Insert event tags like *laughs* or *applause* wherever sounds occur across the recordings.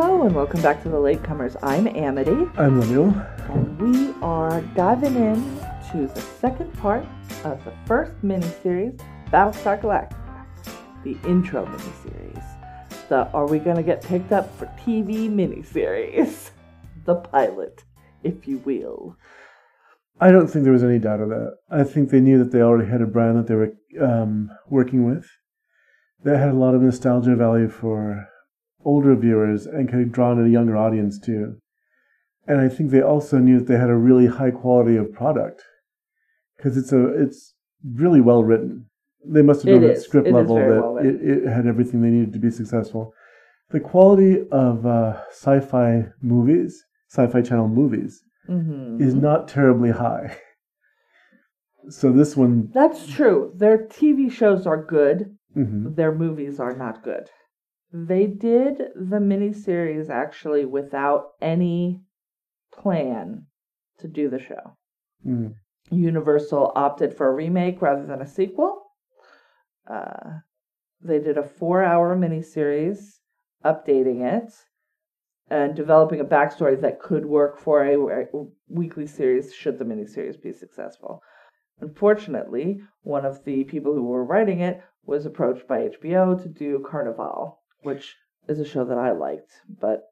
Hello and welcome back to the Latecomers. I'm Amity, I'm Lemuel. and we are diving in to the second part of the first miniseries, Battlestar Galactica, the intro miniseries. The Are We Gonna Get Picked Up for TV miniseries? *laughs* The pilot, if you will. I don't think there was any doubt of that. I think they knew that they already had a brand that they were um, working with that had a lot of nostalgia value for older viewers and could draw in a younger audience too. And I think they also knew that they had a really high quality of product because it's a it's really well written. They must have It known at is. script It level that well it, it had everything they needed to be successful. The quality of uh, sci-fi movies, sci-fi channel movies, hmm is not terribly high. So this one, That's true. Their TV shows are good, mhm. their movies are not good. They did the miniseries actually without any plan to do the show. Mm. Universal opted for a remake rather than a sequel. Uh, they did a four hour miniseries updating it and developing a backstory that could work for a, a weekly series should the miniseries be successful. Unfortunately, one of the people who were writing it was approached by HBO to do Carnival, which is a show that I liked, but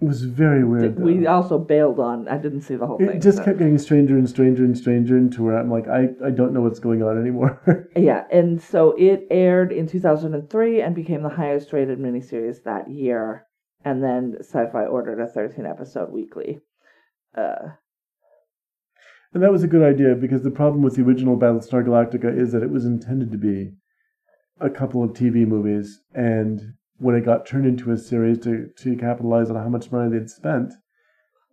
it was very weird. we also bailed on. I didn't see the whole thing. It just so- kept getting stranger and stranger and stranger into where I'm like, I, I don't know what's going on anymore. *laughs* Yeah, and so it aired in 2003 and became the highest rated miniseries that year. And then Sci Fi ordered a 13 episode weekly. Uh, and that was a good idea because the problem with the original Battlestar Galactica is that it was intended to be a couple of TV movies, and when it got turned into a series to, to capitalize on how much money they'd spent,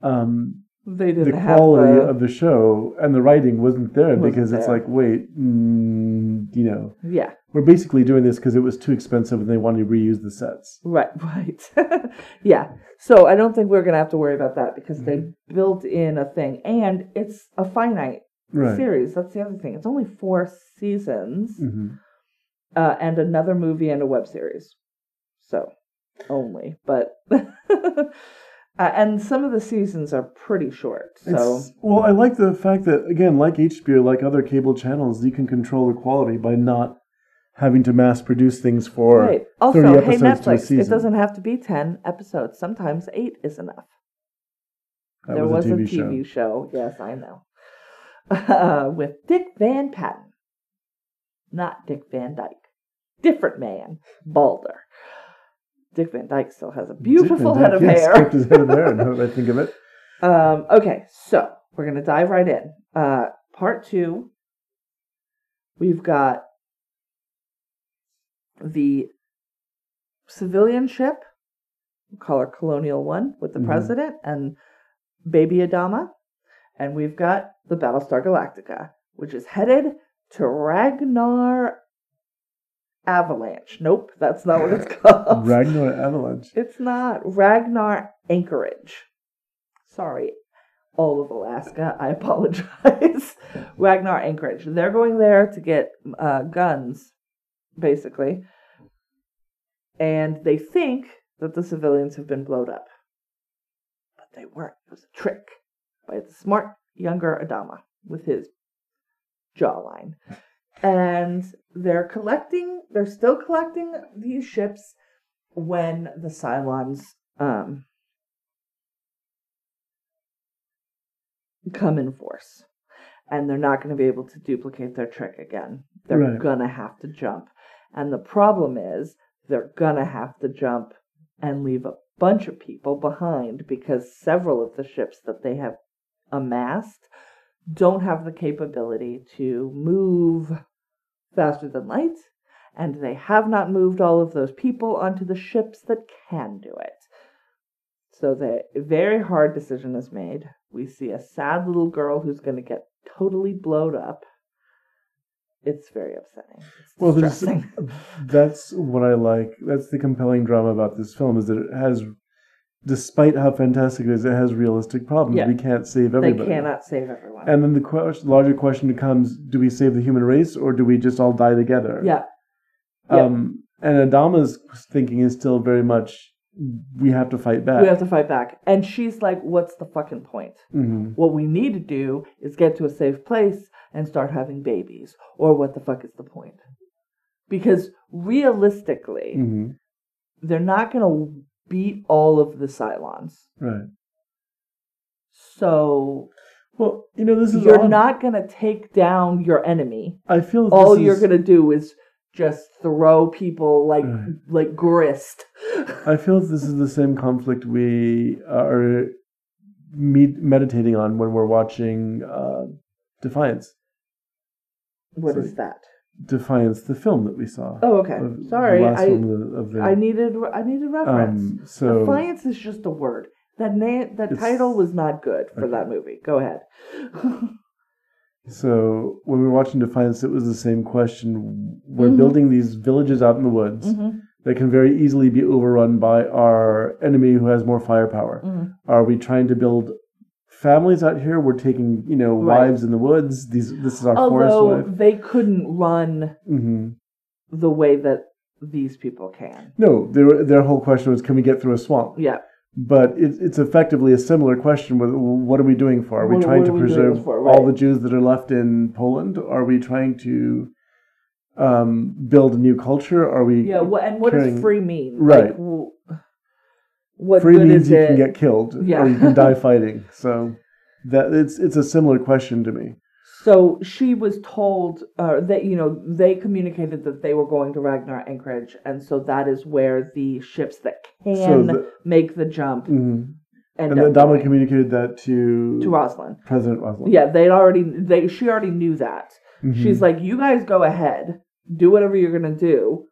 um, they the didn't have quality the, of the show and the writing wasn't there Wasn't because it's like, wait, mm, you know, yeah, we're basically doing this because it was too expensive and they wanted to reuse the sets. right, *laughs* right. *laughs* yeah, so I don't think we're going to have to worry about that because they Mm-hmm. built in a thing. And it's a finite Right. series. That's the other thing. It's only four seasons hmm uh, and another movie and a web series. So only, but *laughs* uh, and some of the seasons are pretty short. So It's- well, I like the fact that again, like HBO, like other cable channels, you can control the quality by not having to mass produce things for right. Also, 30 hey episodes to a Netflix, it doesn't have to be ten episodes. Sometimes eight is enough. That there was, was, a TV, show. TV show. Yes, I know. Uh, *laughs* with Dick Van Patten, not Dick Van Dyke, different man, Balder. Dick Van Dyke still has a beautiful Dick head of yes, hair. kept his head of hair. Now that I think of it, *laughs* Um, okay, so we're gonna dive right in. Uh, part two. We've got the civilian ship, we'll call her Colonial One, with the Mhm. president and Baby Adama, and we've got the Battlestar Galactica, which is headed to Ragnar Avalanche. Nope, that's not what it's *laughs* called. Ragnar Avalanche. It's not Ragnar Anchorage. Sorry, all of Alaska. I apologize. *laughs* Ragnar Anchorage. They're going there to get uh, guns, basically. And they think that the civilians have been blown up. But they weren't. It was a trick by the smart younger Adama with his jawline. And they're collecting, they're still collecting these ships when the Cylons um, come in force. And they're not going to be able to duplicate their trick again. They're Right. going to have to jump. And the problem is, they're going to have to jump and leave a bunch of people behind because several of the ships that they have amassed don't have the capability to move faster than light, and they have not moved all of those people onto the ships that can do it. So the very hard decision is made. We see a sad little girl who's going to get totally blowed up. It's very upsetting. It's Well, *laughs* that's what I like. That's the compelling drama about this film is that it has, despite how fantastic it is, it has realistic problems. Yeah. We can't save everybody. they cannot save everyone. And then the question, larger question becomes: Do we save the human race, or do we just all die together? yeah, yeah. Um, and Adama's thinking is still very much we have to fight back. We have to fight back. And she's like, What's the fucking point? Mhm. What we need to do is get to a safe place and start having babies. Or what the fuck is the point? Because realistically, Mhm. they're not going to beat all of the Cylons. Right. So Well, you know, this is you're odd. not going to take down your enemy. I feel All you're is- going to do is just throw people like Right. like grist. *laughs* I feel this is the same conflict we are me- meditating on when we're watching uh, Defiance. What So- is that? Defiance, the film that we saw. Oh, okay. Of- Sorry, I the, the I needed I needed reference. um, so Defiance is just a word. That name, that title was not good for Okay. that movie. Go ahead. so when we were watching Defiance, it was the same question. We're Mhm. building these villages out in the woods Mhm, that can very easily be overrun by our enemy who has more firepower. mhm. Are we trying to build families out here? We're taking, you know, Right. wives in the woods. These, this is our forest Although wife. they couldn't run hmm the way that these people can. No, their their whole question was, can we get through a swamp? Yeah. But it's it's effectively a similar question. With what are we doing for? Are we What- trying what to we preserve for? all Right. the Jews that are left in Poland? Are we trying to um, build a new culture? Are we Yeah. What and what carrying- does free mean? Right. Like, w- what free means you it? can get killed Yeah. or you can die *laughs* fighting. So that it's it's a similar question to me. So she was told uh, that you know they communicated that they were going to Ragnar Anchorage, and so that is where the ships that can So the, make the jump mhm. end and then Dama going communicated that to, to Roslin. President Roslin. Yeah, they'd already they she already knew that. Mhm. She's like, you guys go ahead, do whatever you're gonna do.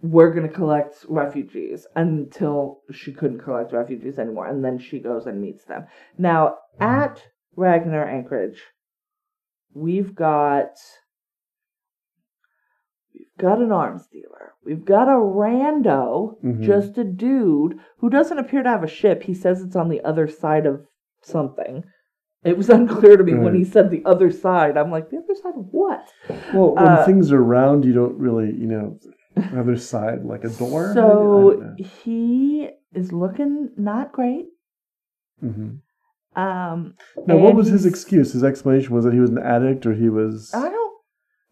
We're gonna collect refugees until she couldn't collect refugees anymore, and then she goes and meets them. Now at Ragnar Anchorage, we've got we've got an arms dealer. We've got a rando, Mhm. just a dude who doesn't appear to have a ship. He says it's on the other side of something. It was *laughs* unclear to me when he said the other side. I'm like, the other side of what? Well, when Uh, things are round, you don't really, you know, other side like a door. So he is looking not great. hmm Um, Now, what was his excuse? His explanation was that he was an addict, or he was I don't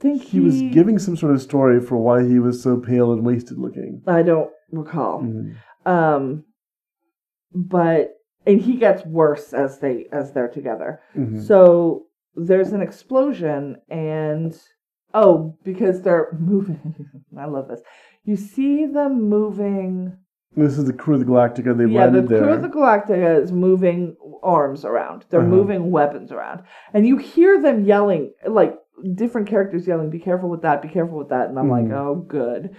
think he was giving some sort of story for why he was so pale and wasted looking. I don't recall. Mhm. Um, but and he gets worse as they as they're together. Mhm. So there's an explosion, and oh, because they're *laughs* moving. I love this. You see them moving. This is the crew of the Galactica. They've yeah, the crew there. of the Galactica is moving arms around. They're Uh-huh. moving weapons around, and you hear them yelling like different characters yelling, "Be careful with that! Be careful with that!" And I'm like, Mhm. "Oh, good!"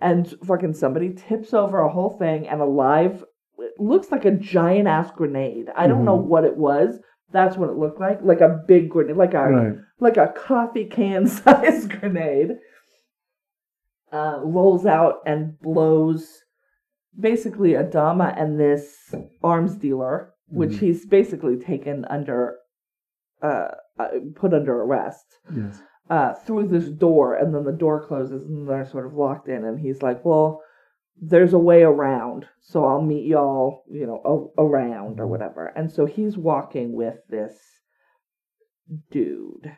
And fucking somebody tips over a whole thing, and a live. It looks like a giant ass grenade. I don't know Mhm. what it was. That's what it looked like, like a big grenade, like a right. like a coffee can *laughs* size grenade. Uh, rolls out and blows basically Adama and this arms dealer, which Mhm. he's basically taken under, uh, uh, put under arrest, Yes. uh, through this door, and then the door closes and they're sort of locked in, and he's like, "Well, there's a way around, so I'll meet y'all, you know, a- around or whatever." And so he's walking with this dude.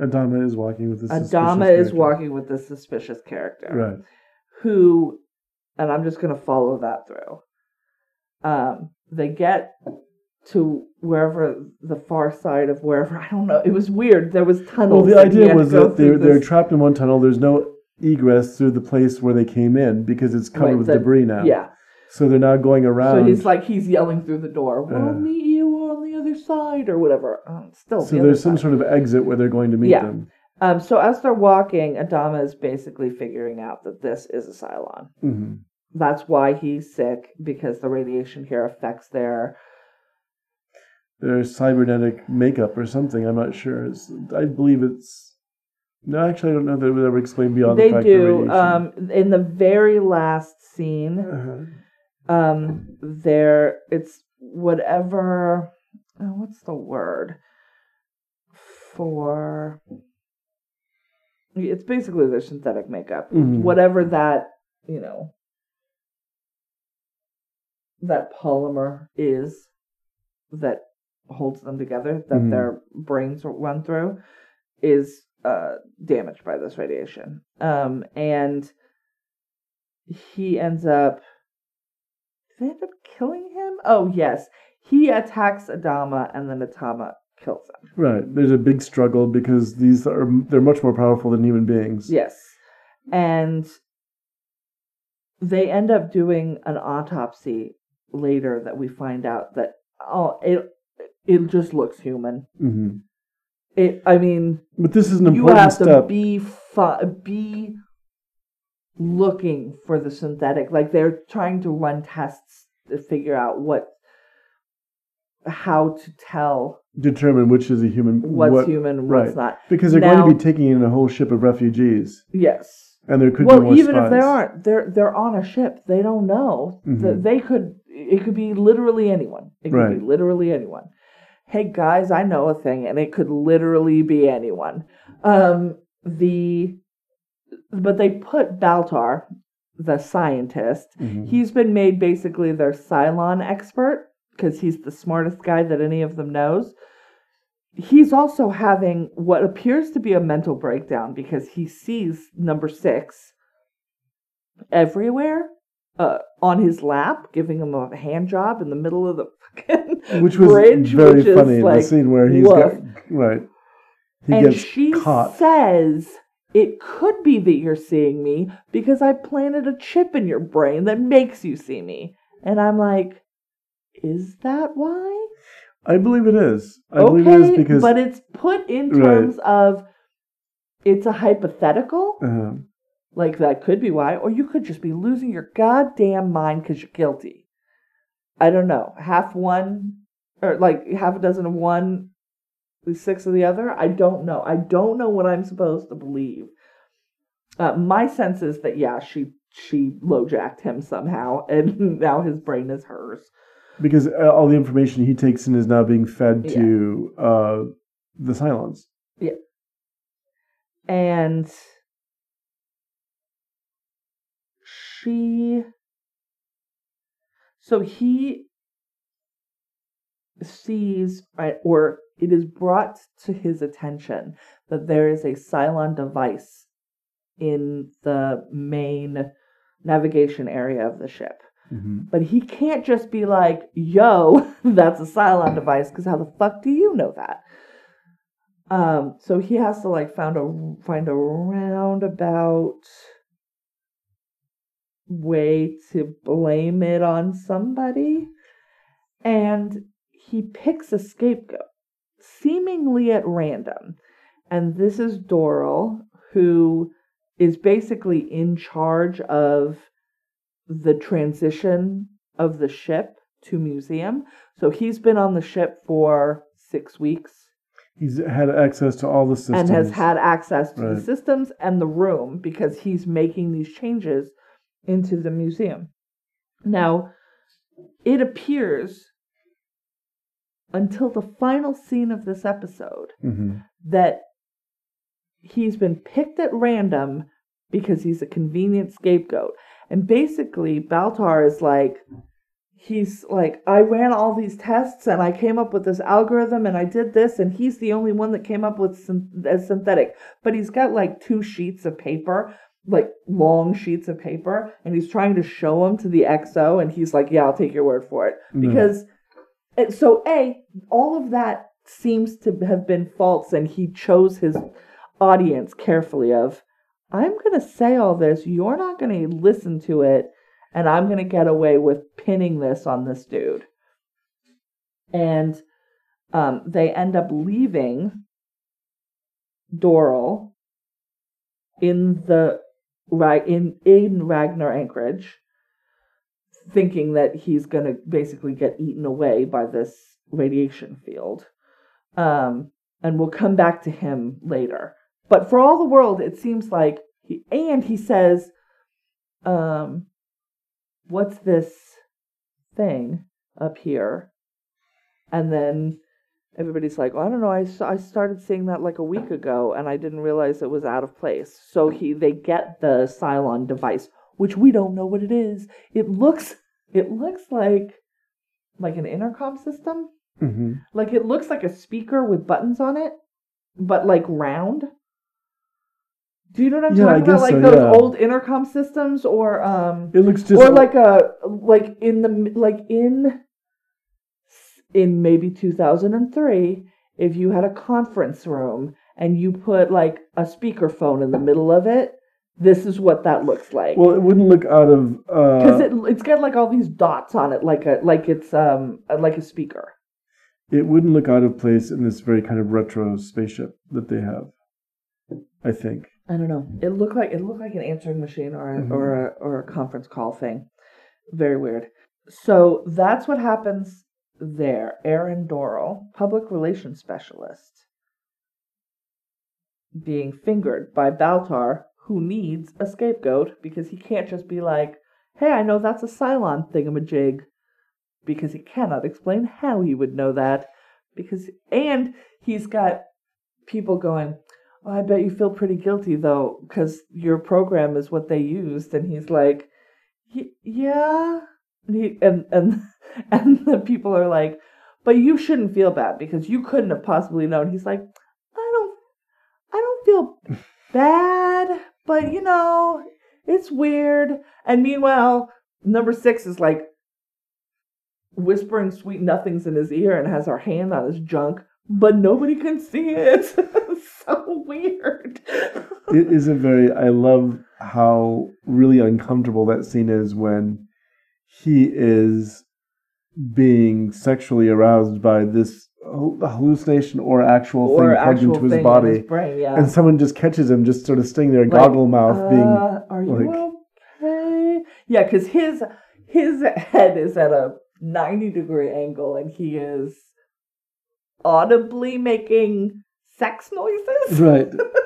Adama is walking with this. suspicious Adama is character. walking with this suspicious character Right. who, and I'm just going to follow that through. Um, they get to wherever the far side of wherever *laughs* I don't know. It was weird. There was Well, the idea was that they're they're trapped in one tunnel. There's no egress through the place where they came in because it's covered Right, with that- debris now. Yeah. So they're now going around. So he's like he's yelling through the door. We'll Uh. meet you on the other side or whatever. Um, still, so the there's some sort of exit where they're going to meet Yeah. them. Um, so as they're walking, Adama is basically figuring out that this is a Cylon. hmm That's why he's sick because the radiation here affects their Their cybernetic makeup or something. I'm not sure. It's, I believe it's. No, actually, I don't know that it would ever explain beyond they the do um in the very last scene uh um there it's whatever oh, what's the word for it's basically their synthetic makeup Mhm. whatever that you know that polymer is that holds them together, that Mhm. their brains run through, is uh, damaged by this radiation. Um, and he ends up. Do they end up killing him? Oh yes, he attacks Adama, and then Adama kills him. Right. There's a big struggle because these are they're much more powerful than human beings. Yes. And they end up doing an autopsy later that we find out that oh it it just looks human. hmm It I mean But this is an important you have to step. be fu- be looking for the synthetic like they're trying to run tests to figure out what how to tell determine which is a human. what's what, human and what's right. not. Because they're going to be taking in a whole ship of refugees, Yes. and there could well, be more even if they aren't, they're they're on a ship. They don't know. Mhm. They could. It could be literally anyone. It could Right. be literally anyone. Hey guys, I know a thing, and it could literally be anyone. Um, the but they put Baltar, the scientist. Mhm. He's been made basically their Cylon expert because he's the smartest guy that any of them knows. He's also having what appears to be a mental breakdown because he sees number six everywhere uh, on his lap, giving him a hand job in the middle of the fucking *laughs* which was bridge, very which funny like, the scene where he's got right. He and gets she caught. says it could be that you're seeing me because I planted a chip in your brain that makes you see me. And I'm like, is that why? I believe it is. I okay, believe it is because but it's put in Right. terms of it's a hypothetical, uh, like that could be why, or you could just be losing your goddamn mind because you're guilty. I don't know, half one or like half a dozen of one, six of the other. I don't know. I don't know what I'm supposed to believe. Uh, my sense is that yeah, she she low-jacked him somehow, *laughs* and now his brain is hers. because uh, all the information he takes in is now being fed Yeah. to uh, the Cylons. Yeah. And she so he sees or it is brought to his attention that there is a Cylon device in the main navigation area of the ship. hmm But he can't just be like, yo, *laughs* that's a Cylon device, because how the fuck do you know that? Um, so he has to like find a find a roundabout way to blame it on somebody. And he picks a scapegoat, seemingly at random. And this is Doral, who is basically in charge of the transition of the ship to museum. So he's been on the ship for six weeks He's had access to all the systems and has had access to the systems and the room because he's making these changes into the museum. Now, it appears until the final scene of this episode hmm that he's been picked at random because he's a convenient scapegoat. And basically, Baltar is like, he's like, I ran all these tests and I came up with this algorithm and I did this, and he's the only one that came up with syn- synthetic. But he's got like two sheets of paper, like long sheets of paper, and he's trying to show them to the XO, and he's like, Yeah, I'll take your word for it. No. Because, and so, A, all of that seems to have been false, and he chose his audience carefully of i'm going to say all this you're not going to listen to it and i'm going to get away with pinning this on this dude and um, they end up leaving doral in the in in ragnar anchorage thinking that he's going to basically get eaten away by this radiation field um, and we'll come back to him later. But for all the world, it seems like he and he says, um, "What's this thing up here?" And then everybody's like, well, "I don't know. I I started seeing that like a week ago, and I didn't realize it was out of place." So he they get the Cylon device, which we don't know what it is. It looks It looks like like an intercom system. hmm Like it looks like a speaker with buttons on it, but like round. Do you know what I'm Yeah, talking about? Like so, those yeah. old intercom systems, or um, It looks just or like a like in the like in in maybe 2003 if you had a conference room and you put like a speakerphone in the middle of it this is what that looks like well, it wouldn't look out of because uh, it, it's got like all these dots on it like a like it's um like a speaker it wouldn't look out of place in this very kind of retro spaceship that they have. I think. i don't know it looked like it looked like an answering machine or a, Mhm. or a or a conference call thing very weird so that's what happens there aaron doral public relations specialist being fingered by baltar who needs a scapegoat because he can't just be like hey i know that's a cylon thingamajig because he cannot explain how he would know that because and he's got people going oh, i bet you feel pretty guilty though because your program is what they used and he's like "Y- yeah and, he, and and *laughs* and the people are like but you shouldn't feel bad because you couldn't have possibly known. He's like i don't i don't feel *laughs* bad but you know it's weird. And meanwhile number six is like whispering sweet nothings in his ear and has her hand on his junk but nobody can see it. *laughs* So weird. It is a very i love how really uncomfortable that scene is when he is being sexually aroused by this hallucination or actual or thing plugged into his thing in body his brain yeah and someone just catches him just sort of sitting there Like, goggle mouth being Uh, are you like- okay? Yeah, because his his head is at a ninety degree angle, and he is audibly making sex noises. right *laughs*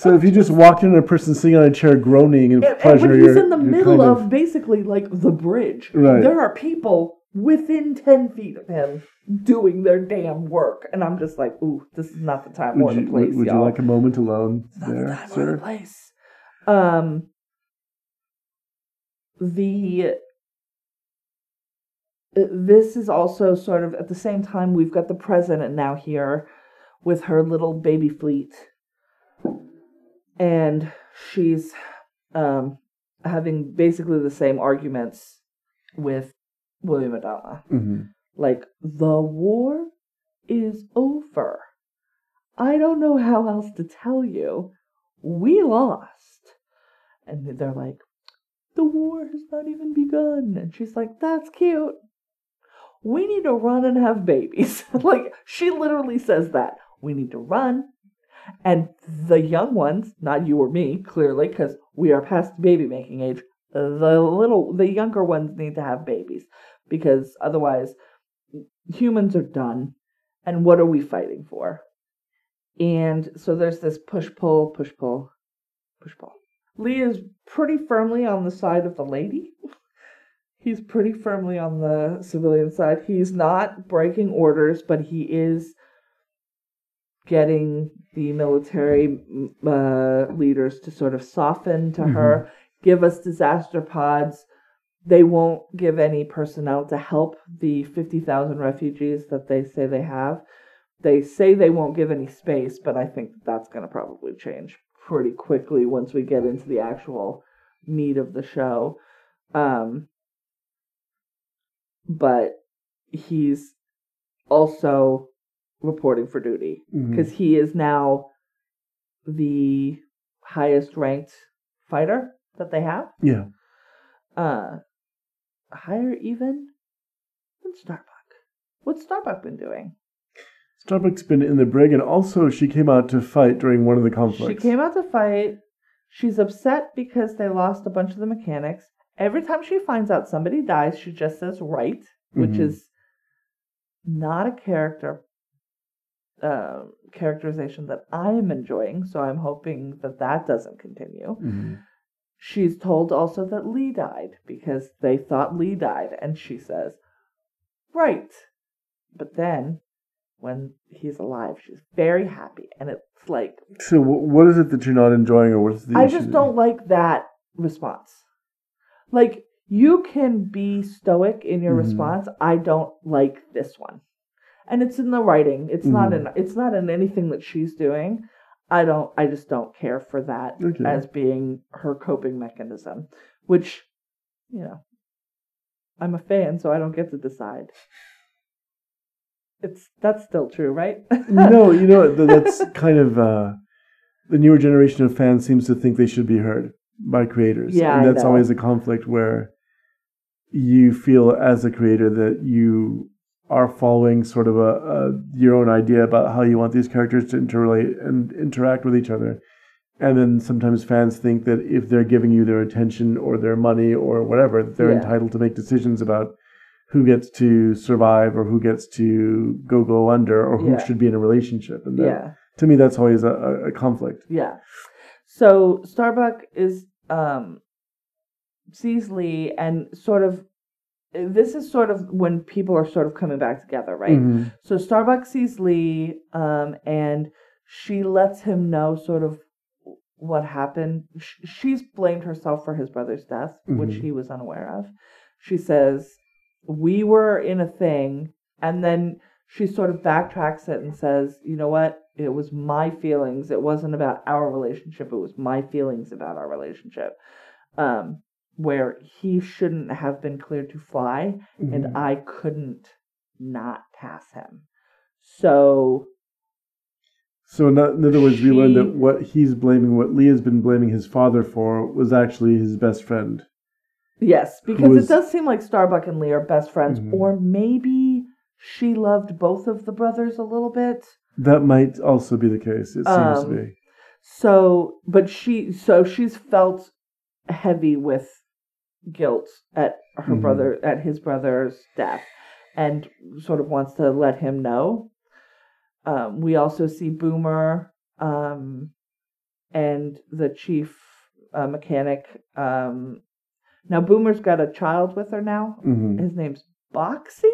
so if you just walked in on a person sitting on a chair groaning in And- and pleasure when he's you're, in the middle kind of, basically like the bridge, Right. there are people within ten feet of him doing their damn work, and I'm just like, ooh, this is not the time or would the you, place, would, would you like a moment alone Not the there time or the sir place. Um, the this is also sort of at the same time we've got the president now here with her little baby fleet, and she's um having basically the same arguments with William Adama hmm like the war is over. I don't know how else to tell you. We lost. And they're like, the war has not even begun. And she's like, that's cute. We need to run and have babies. *laughs* like, she literally says that. We need to run. And the young ones, not you or me, clearly, because we are past baby making age, the little, the younger ones need to have babies because otherwise humans are done. And what are we fighting for? And so there's this push pull push pull push pull. Lee is pretty firmly on the side of the lady. *laughs* He's pretty firmly on the civilian side. He's not breaking orders but he is getting the military uh, leaders to sort of soften to her give us disaster pods they won't give any personnel to help the 50,000 refugees that they say they have. They say they won't give any space, but I think that's going to probably change pretty quickly once we get into the actual meat of the show. Um, but he's also reporting for duty because he is now the highest ranked fighter that they have yeah uh higher even than Starbuck. What's Starbuck been doing? Starbuck's been in the brig, and also she came out to fight during one of the conflicts. She came out to fight. She's upset because they lost a bunch of the mechanics. Every time she finds out somebody dies, she just says right, which Mhm. is not a character um characterization that I'm enjoying. So I'm hoping that that doesn't continue. Mhm. She's told also that Lee died because they thought Lee died, and she says, Right. But then, when he's alive, she's very happy, and it's like, So, wh- what is it that you're not enjoying, or what is the I just don't like that response. Like, you can be stoic in your Mhm. response. I don't like this one. And it's in the writing. It's not Mhm. in it's not in anything that she's doing. I don't I just don't care for that Okay. as being her coping mechanism, which you know, I'm a fan, so I don't get to decide. It's that's still true, right? *laughs* no, you know that's kind of uh, the newer generation of fans seems to think they should be heard by creators. Yeah, and that's always a conflict where you feel as a creator that you are following sort of a, a your own idea about how you want these characters to interrelate and interact with each other. And then sometimes fans think that if they're giving you their attention or their money or whatever, that they're Yeah. entitled to make decisions about who gets to survive or who gets to go go under or who Yeah. should be in a relationship. And that, yeah. to me, that's always a, a, a conflict. Yeah. So Starbuck is um sees Lee and sort of this is sort of when people are sort of coming back together, right? Mhm. So Starbuck sees Lee um and she lets him know sort of what happened. Sh- She's blamed herself for his brother's death, which Mhm. he was unaware of. She says, "We were in a thing," and then she sort of backtracks it and says, "You know what? It was my feelings. It wasn't about our relationship. It was my feelings about our relationship." Um, where he shouldn't have been cleared to fly, Mhm. and I couldn't not pass him. So So, in, other words, we learned that what he's blaming, what Lee has been blaming his father for, was actually his best friend. Yes, because was- it does seem like Starbuck and Lee are best friends, Mhm. or maybe she loved both of the brothers a little bit. That might also be the case. It seems Um, to be. So, but she, so she's felt heavy with guilt at her Mhm. brother, at his brother's death, and sort of wants to let him know. Um, we also see Boomer um, and the chief uh, mechanic. Um, now, Boomer's got a child with her now. hmm His name's Boxey.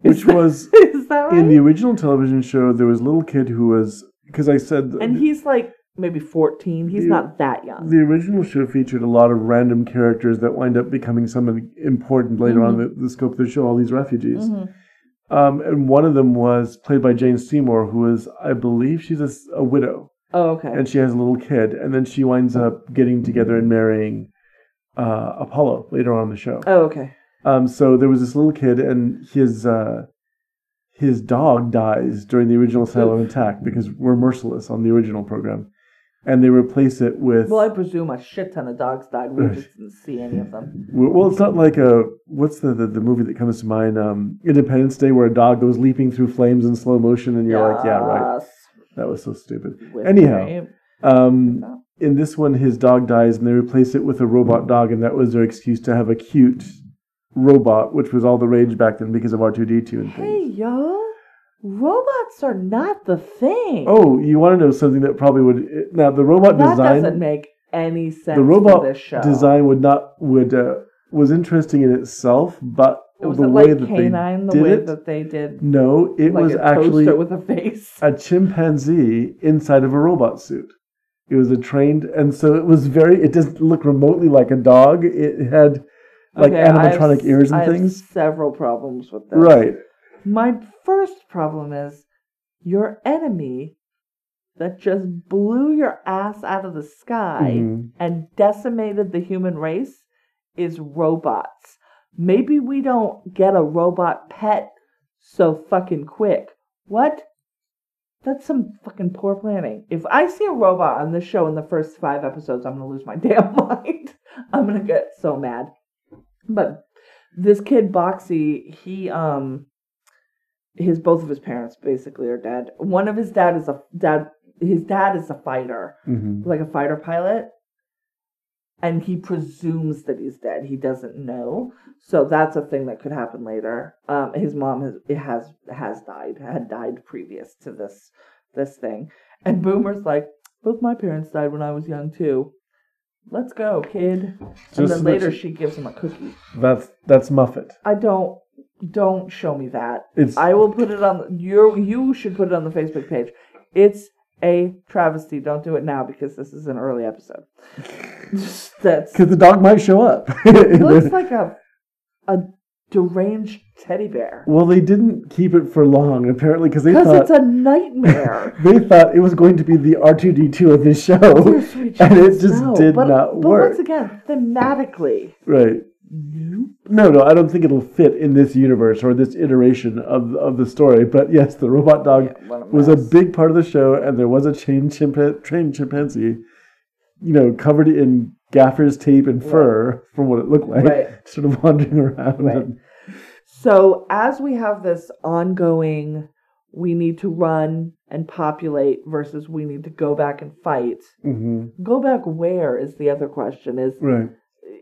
Which that- was *laughs* right? in the original television show. There was a little kid who was because I said and he's like maybe fourteen. He's The- not that young. The original show featured a lot of random characters that wind up becoming somebody important later on Mm-hmm. in the, the scope of the show. All these refugees, Mhm. um, and one of them was played by Jane Seymour, who is, I believe, she's a widow, Oh, okay. and she has a little kid, and then she winds up getting together and marrying uh, Apollo later on in the show. oh, okay. Um, so there was this little kid, and his uh, his dog dies during the original Cylon attack because we're merciless on the original program, and they replace it with Well, I presume a shit ton of dogs died. We just didn't see any of them. Well, it's not like a what's the, the, the movie that comes to mind? Um, Independence Day, where a dog goes leaping through flames in slow motion, and you're like, yeah, right. That was so stupid. With Anyhow. Um, in this one, his dog dies, and they replace it with a robot dog, and that was their excuse to have a cute robot, which was all the rage back then because of R two D two and Hey, things. y'all. Robots are not the thing. Oh, you want to know something that probably would now the robot that design doesn't make any sense. the robot for this show. design would not would uh, was interesting in itself, but was the it way like that canine, they the did way it, that they did no, it like was actually with a face. a chimpanzee inside of a robot suit. It was a trained, and so it was very. It doesn't look remotely like a dog. It had like Okay, I have animatronic ears and I things. several problems with that. Right. My first problem is your enemy that just blew your ass out of the sky Mhm. and decimated the human race is robots. Maybe we don't get a robot pet so fucking quick. What? That's some fucking poor planning. If I see a robot on this show in the first five episodes, I'm gonna lose my *laughs* damn mind. I'm gonna get so mad. But this kid Boxey, he um his both of his parents basically are dead. One of his dad is a dad his dad is a fighter. Mhm. like a fighter pilot. And he presumes that he's dead. He doesn't know. So that's a thing that could happen later. Um his mom has has has died had died previous to this this thing. And boomer's like both my parents died when i was young too. Let's go kid. And Just then later she gives him a cookie. That's that's Muffit. i don't don't show me that It's I will put it on your. You should put it on the Facebook page. It's A travesty. Don't do it now because this is an early episode. *laughs* That's Because the dog might show up. *laughs* it looks like a a deranged teddy bear well, they didn't keep it for long, apparently, because they because thought it's a nightmare. *laughs* they thought it was going to be the R two D two of this show, and it just no. did but, not but work. But once again, thematically, Right. No, no, I don't think it'll fit in this universe or this iteration of of the story. But yes, the robot dog Yeah, a was a big part of the show, and there was a chained, chimpa- trained chimpanzee, you know, covered in gaffer's tape and fur, from what it looked like, Right. *laughs* sort of wandering around. Right. And, So as we have this ongoing, we need to run and populate versus we need to go back and fight. Mhm. Go back where is the other question is Right.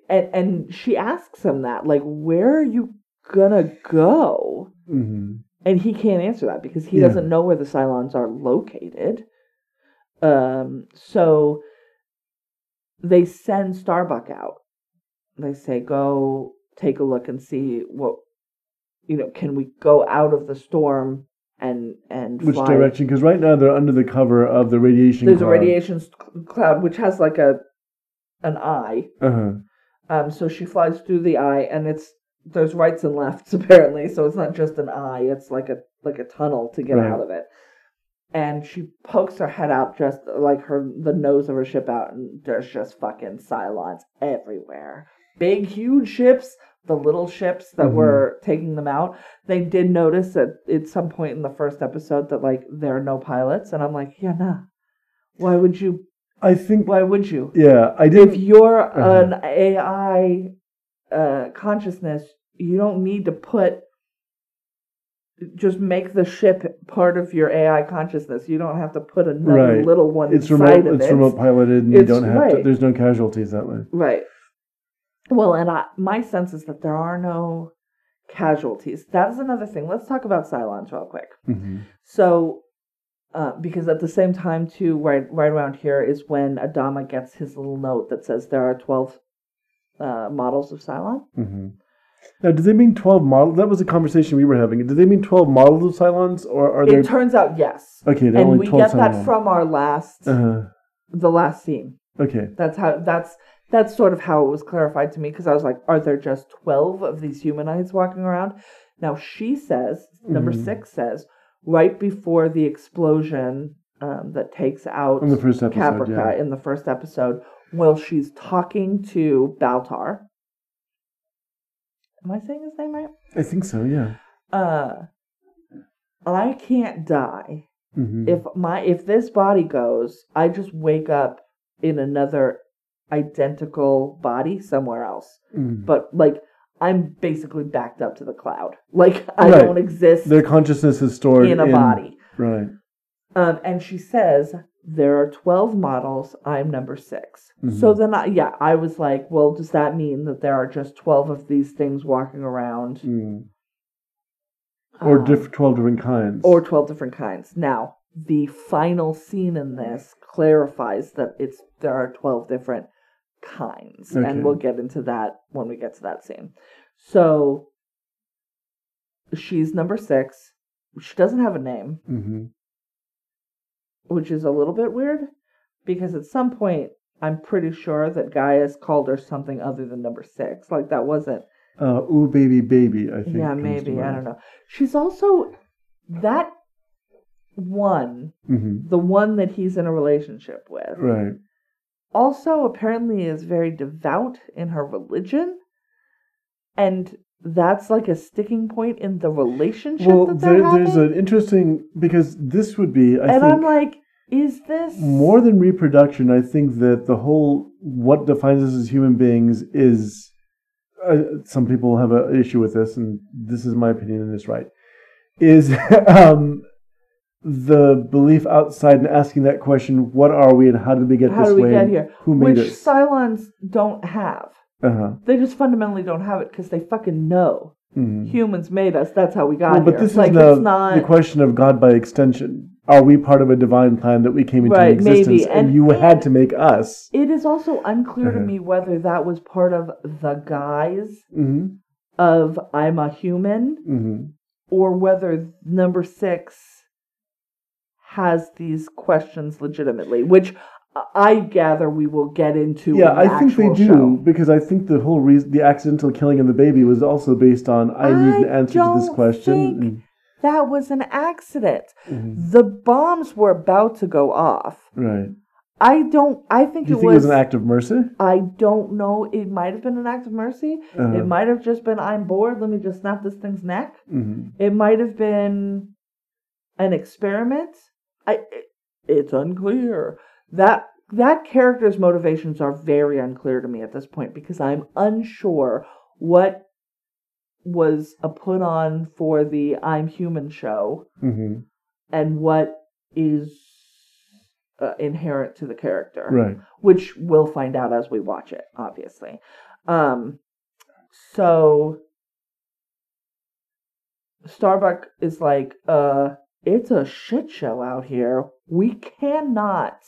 And and she asks him that like where are you gonna go hmm and he can't answer that because he Yeah. doesn't know where the cylons are located um so they send starbuck out they say go take a look and see what you know can we go out of the storm and and Which fly direction? Because right now they're under the cover of the radiation. there's a radiation cloud which has like a an eye Uh-huh. Um, so she flies through the eye, and it's there's rights and lefts *laughs* apparently. So it's not just an eye; it's like a like a tunnel to get Right. out of it. And she pokes her head out, just like her the nose of her ship out, and there's just fucking Cylons everywhere. Big, huge ships, the little ships that Mhm. were taking them out. They did notice at at some point in the first episode that like there are no pilots, and I'm like, yeah, nah. Why would you? I think. Why would you? Yeah, I did. if you're Uh-huh. an AI uh, consciousness, you don't need to put just make the ship part of your AI consciousness. You don't have to put another Right. little one It's inside remote. of It's it. remote piloted, and you don't have to. right. There's no casualties that way. Right. Well, and I, my sense is that there are no casualties. That is another thing. Let's talk about Cylons real quick. hmm So, uh, because at the same time, too, right, right around here is when Adama gets his little note that says there are 12 uh, models of Cylon. hmm Now, do they mean twelve models? That was a conversation we were having. Do they mean twelve models of Cylons, or are there? It turns out yes. okay, there and only we twelve get that from our last Uh-huh. the last scene Okay. that's how that's that's sort of how it was clarified to me because i was like are there just 12 of these humanoids walking around now she says number Mhm. six says right before the explosion um, that takes out In the first episode, caprica yeah. in the first episode while she's talking to baltar am i saying his name right I think so. Yeah. uh i can't die hmm if my if this body goes, I just wake up in another identical body somewhere else. Mhm. But like I'm basically backed up to the cloud. Like I Right. don't exist Their consciousness is stored in a body. Right. Um, and she says there are twelve models. I'm number 6 Mm-hmm. So then, I, yeah, I was like, well, does that mean that there are just twelve of these things walking around, Mm. Or Um, diff- twelve different kinds. or 12 different kinds. Now, the final scene in this clarifies that it's there are 12 different kinds, Okay. and we'll get into that when we get to that scene. So, she's number 6. She doesn't have a name, hmm which is a little bit weird because at some point I'm pretty sure that Gaius called her something other than number 6. Like that wasn't Uh, ooh, baby, baby. I think. yeah, maybe, I don't know. She's also that one Mhm. the one that he's in a relationship with, Right. Also apparently is very devout in her religion. And that's like a sticking point in the relationship Well, there, there's an interesting because this would be, I and think, I'm like, is this more than reproduction. I think that the whole what defines us as human beings is. Uh, some people have an issue with this, and this is my opinion, and it's right. Is *laughs* um, the belief outside and asking that question: What are we, and how did we get how this do we way? get here? Who made Which us? Cylons don't have. Uh-huh. They just fundamentally don't have it because they fucking know Mhm. humans made us. That's how we got Well, but here. this like is the, it's not the question of God by extension. Are we part of a divine plan that we came into Right, existence maybe. and, And- you had to make us? It is also unclear to Uh-huh. me whether that was part of the guise hmm of I'm a human hmm or whether number six has these questions legitimately, which I gather we will get into. Yeah, in the I think they do show. because I think the whole reason, the accidental killing of the baby, was also based on I, need an I answer to this question. think- That was an accident. Mm, mhm. The bombs were about to go off. Right. I don't. I think Do you it think was. it was an act of mercy? I don't know. It might have been an act of mercy. Uh, It might have just been I'm bored. Let me just snap this thing's neck. mhm. It might have been an experiment. I. It's unclear. That that character's motivations are very unclear to me at this point because I'm unsure what was a put on for the I'm Human show Mhm. and what is uh, inherent to the character Right. which we'll find out as we watch it, obviously. Um, so Starbuck is like, uh, it's a shit show out here. We cannot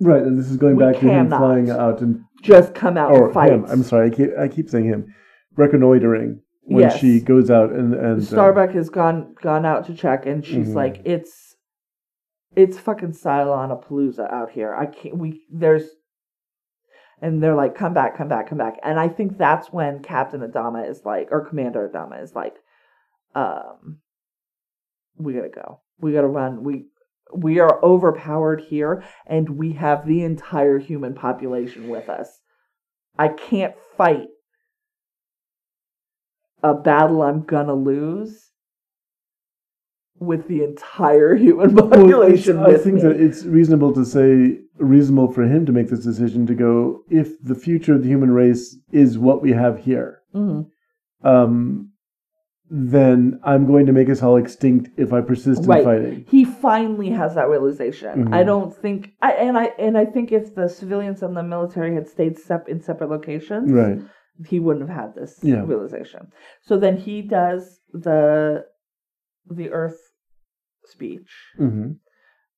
Right, and this is going back to him flying out and just come out or and fight. him. I'm sorry, I keep I keep saying him reconnoitering when Yes. she goes out and and uh, Starbuck has gone gone out to check, and she's Mhm. like, "It's it's fucking Cylon-a-palooza out here. I can't. We there's." And they're like, "Come back, come back, come back." And I think that's when Captain Adama is like, or Commander Adama is like, um, "We gotta go. We gotta run. We we are overpowered here, and we have the entire human population with us. I can't fight a battle I'm gonna lose with the entire human Well, population I think me. that it's reasonable to say reasonable for him to make this decision to go if the future of the human race is what we have here. Mhm. Um, then I'm going to make us all extinct if I persist Right. in fighting. He finally has that realization. Mhm. I don't think, I and I and I think if the civilians and the military had stayed sep- in separate locations, Right. he wouldn't have had this Yeah. realization. So then he does the the Earth speech. hmm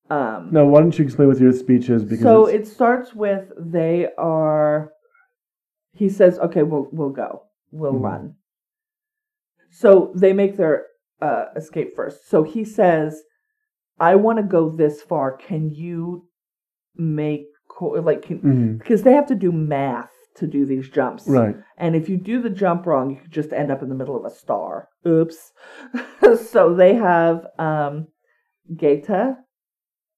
Um, Now, why don't you explain what your speech is? Because so it starts with they are. He says, "Okay, we'll we'll go. We'll Mhm. run." So they make their uh, escape first. So he says, "I want to go this far. Can you make co- like can, Mhm. because they have to do math to do these jumps, right. and if you do the jump wrong, you could just end up in the middle of a star. Oops. *laughs* so they have um, Gaeta,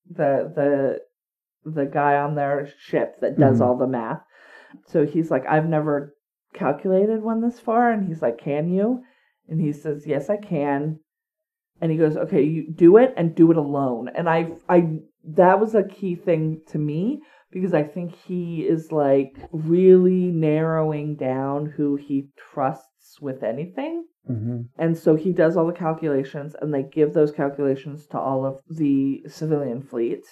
the the the guy on their ship that does Mhm. all the math. So he's like, I've never calculated one this far, and he's like, Can you? And he says, Yes, I can. And he goes, Okay, you do it and do it alone. And I I that was a key thing to me because I think he is like really narrowing down who he trusts with anything. hmm And so he does all the calculations, and they give those calculations to all of the civilian fleet.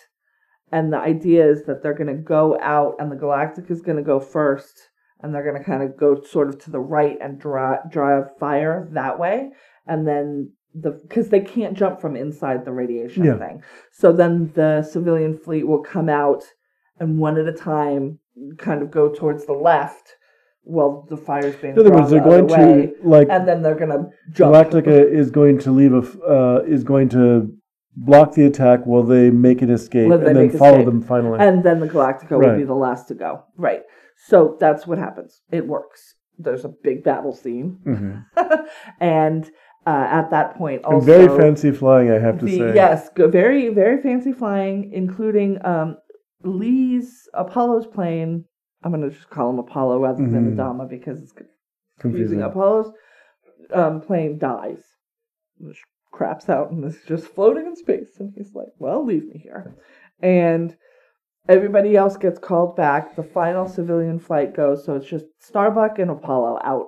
And the idea is that they're going to go out, and the Galactica is going to go first, and they're going to kind of go sort of to the right and draw drive fire that way, and then the because they can't jump from inside the radiation Yeah. thing. So then the civilian fleet will come out, and one at a time, kind of go towards the left. while the fire's being In other words, they're the going way, to like and then they're gonna jump. Galactica is going to leave a uh, is going to block the attack while they make an escape they and then make follow escape. them finally. and then the Galactica will Right. be the last to go. Right. So that's what happens. It works. There's a big battle scene, Mhm. *laughs* and uh, at that point, also And very fancy flying, I have to the, say. yes, go, very very fancy flying, including um, Lee's Apollo's plane. I'm gonna just call him Apollo rather than Mhm. Adama because it's confusing. confusing. Apollo's um, plane dies, craps out, and is just floating in space. And he's like, "Well, leave me here." And everybody else gets called back. The final civilian flight goes, so it's just Starbuck and Apollo out,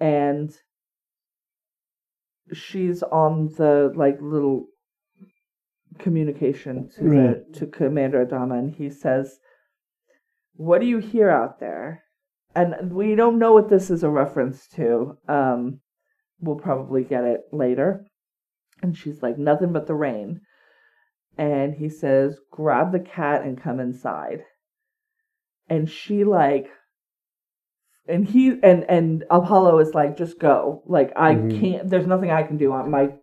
and she's on the like little communication to Right. the to Commander Adama, and he says, "What do you hear out there?" And we don't know what this is a reference to. Um, we'll probably get it later. And she's like, "Nothing but the rain." And he says, "Grab the cat and come inside." And she like and he and and Apollo is like, just go. Like I Mhm. can't. There's nothing I can do. I- My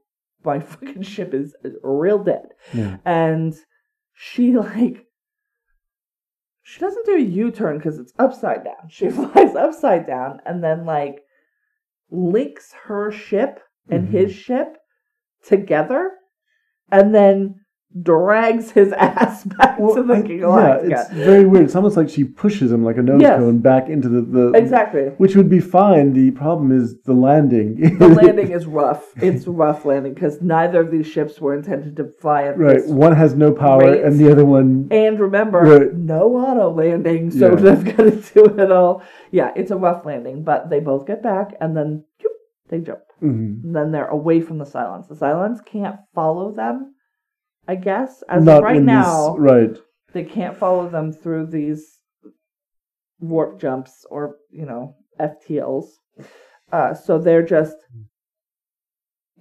my *laughs* fucking ship is real dead. Yeah. And she like she doesn't do a U-turn because it's upside down. She *laughs* flies upside down and then like links her ship and Mhm. his ship together and then drags his *laughs* ass back to the I- yeah, it's very weird. It's almost like she pushes him like a nose Yes. cone back into the, the exactly. which would be fine. The problem is the landing. The *laughs* landing is rough. It's rough landing because neither of these ships were intended to fly at right. One has no power, and the other one. And remember, Right. no auto landing, so Yeah. *laughs* they've got to do it all. Yeah, it's a rough landing, but they both get back and then they jump. Mhm. Then they're away from the Cylons. The Cylons can't follow them, I guess. As Not of right now, this, right? they can't follow them through these warp jumps or, you know, FTLs. Uh, so they're just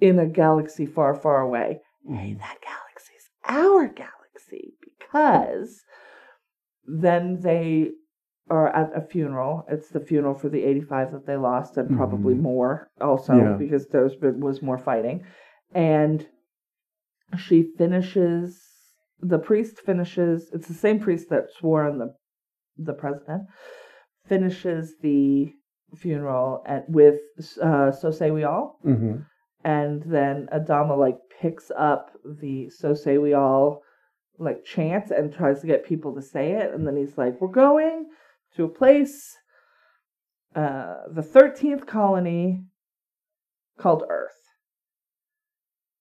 in a galaxy far, far away. Hey, that galaxy's our galaxy because then they are at a funeral. It's the funeral for the 85 that they lost and probably Mhm. more also Yeah. because there's been, was more fighting. And she finishes the priest finishes it's the same priest that swore on the the president finishes the funeral at with uh so say we all hmm and then Adama like picks up the so say we all like chant and tries to get people to say it and then he's like we're going to a place uh the 13th colony called earth.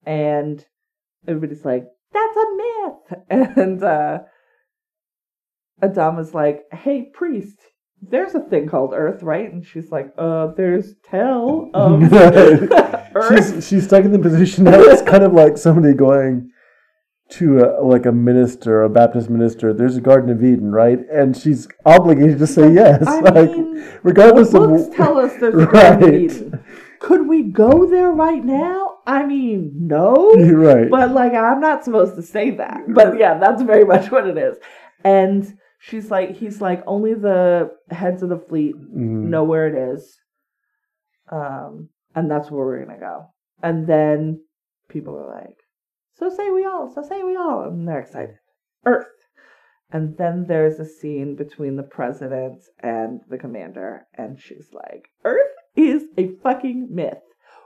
And everybody's like that's a myth. *laughs* And uh Adama's like hey priest there's a thing called earth right? And she's like uh there's tell of *laughs* *laughs* earth. She's she's stuck in the position now. It's kind of like somebody going to a, like a minister, a Baptist minister. There's a Garden of Eden, right? And she's obligated to say yes, I like mean, regardless the of books tell us there's a *laughs* Garden of Eden. Could we go there right now? I mean, no. You're right. But like, I'm not supposed to say that. But yeah, that's very much what it is. And she's like, he's like, only the heads of the fleet Mm. know where it is. Um, and that's where we're gonna go. And then people are like, so say we all, so say we all, and they're excited. Earth. And then there's a scene between the president and the commander, and she's like, Earth is a fucking myth.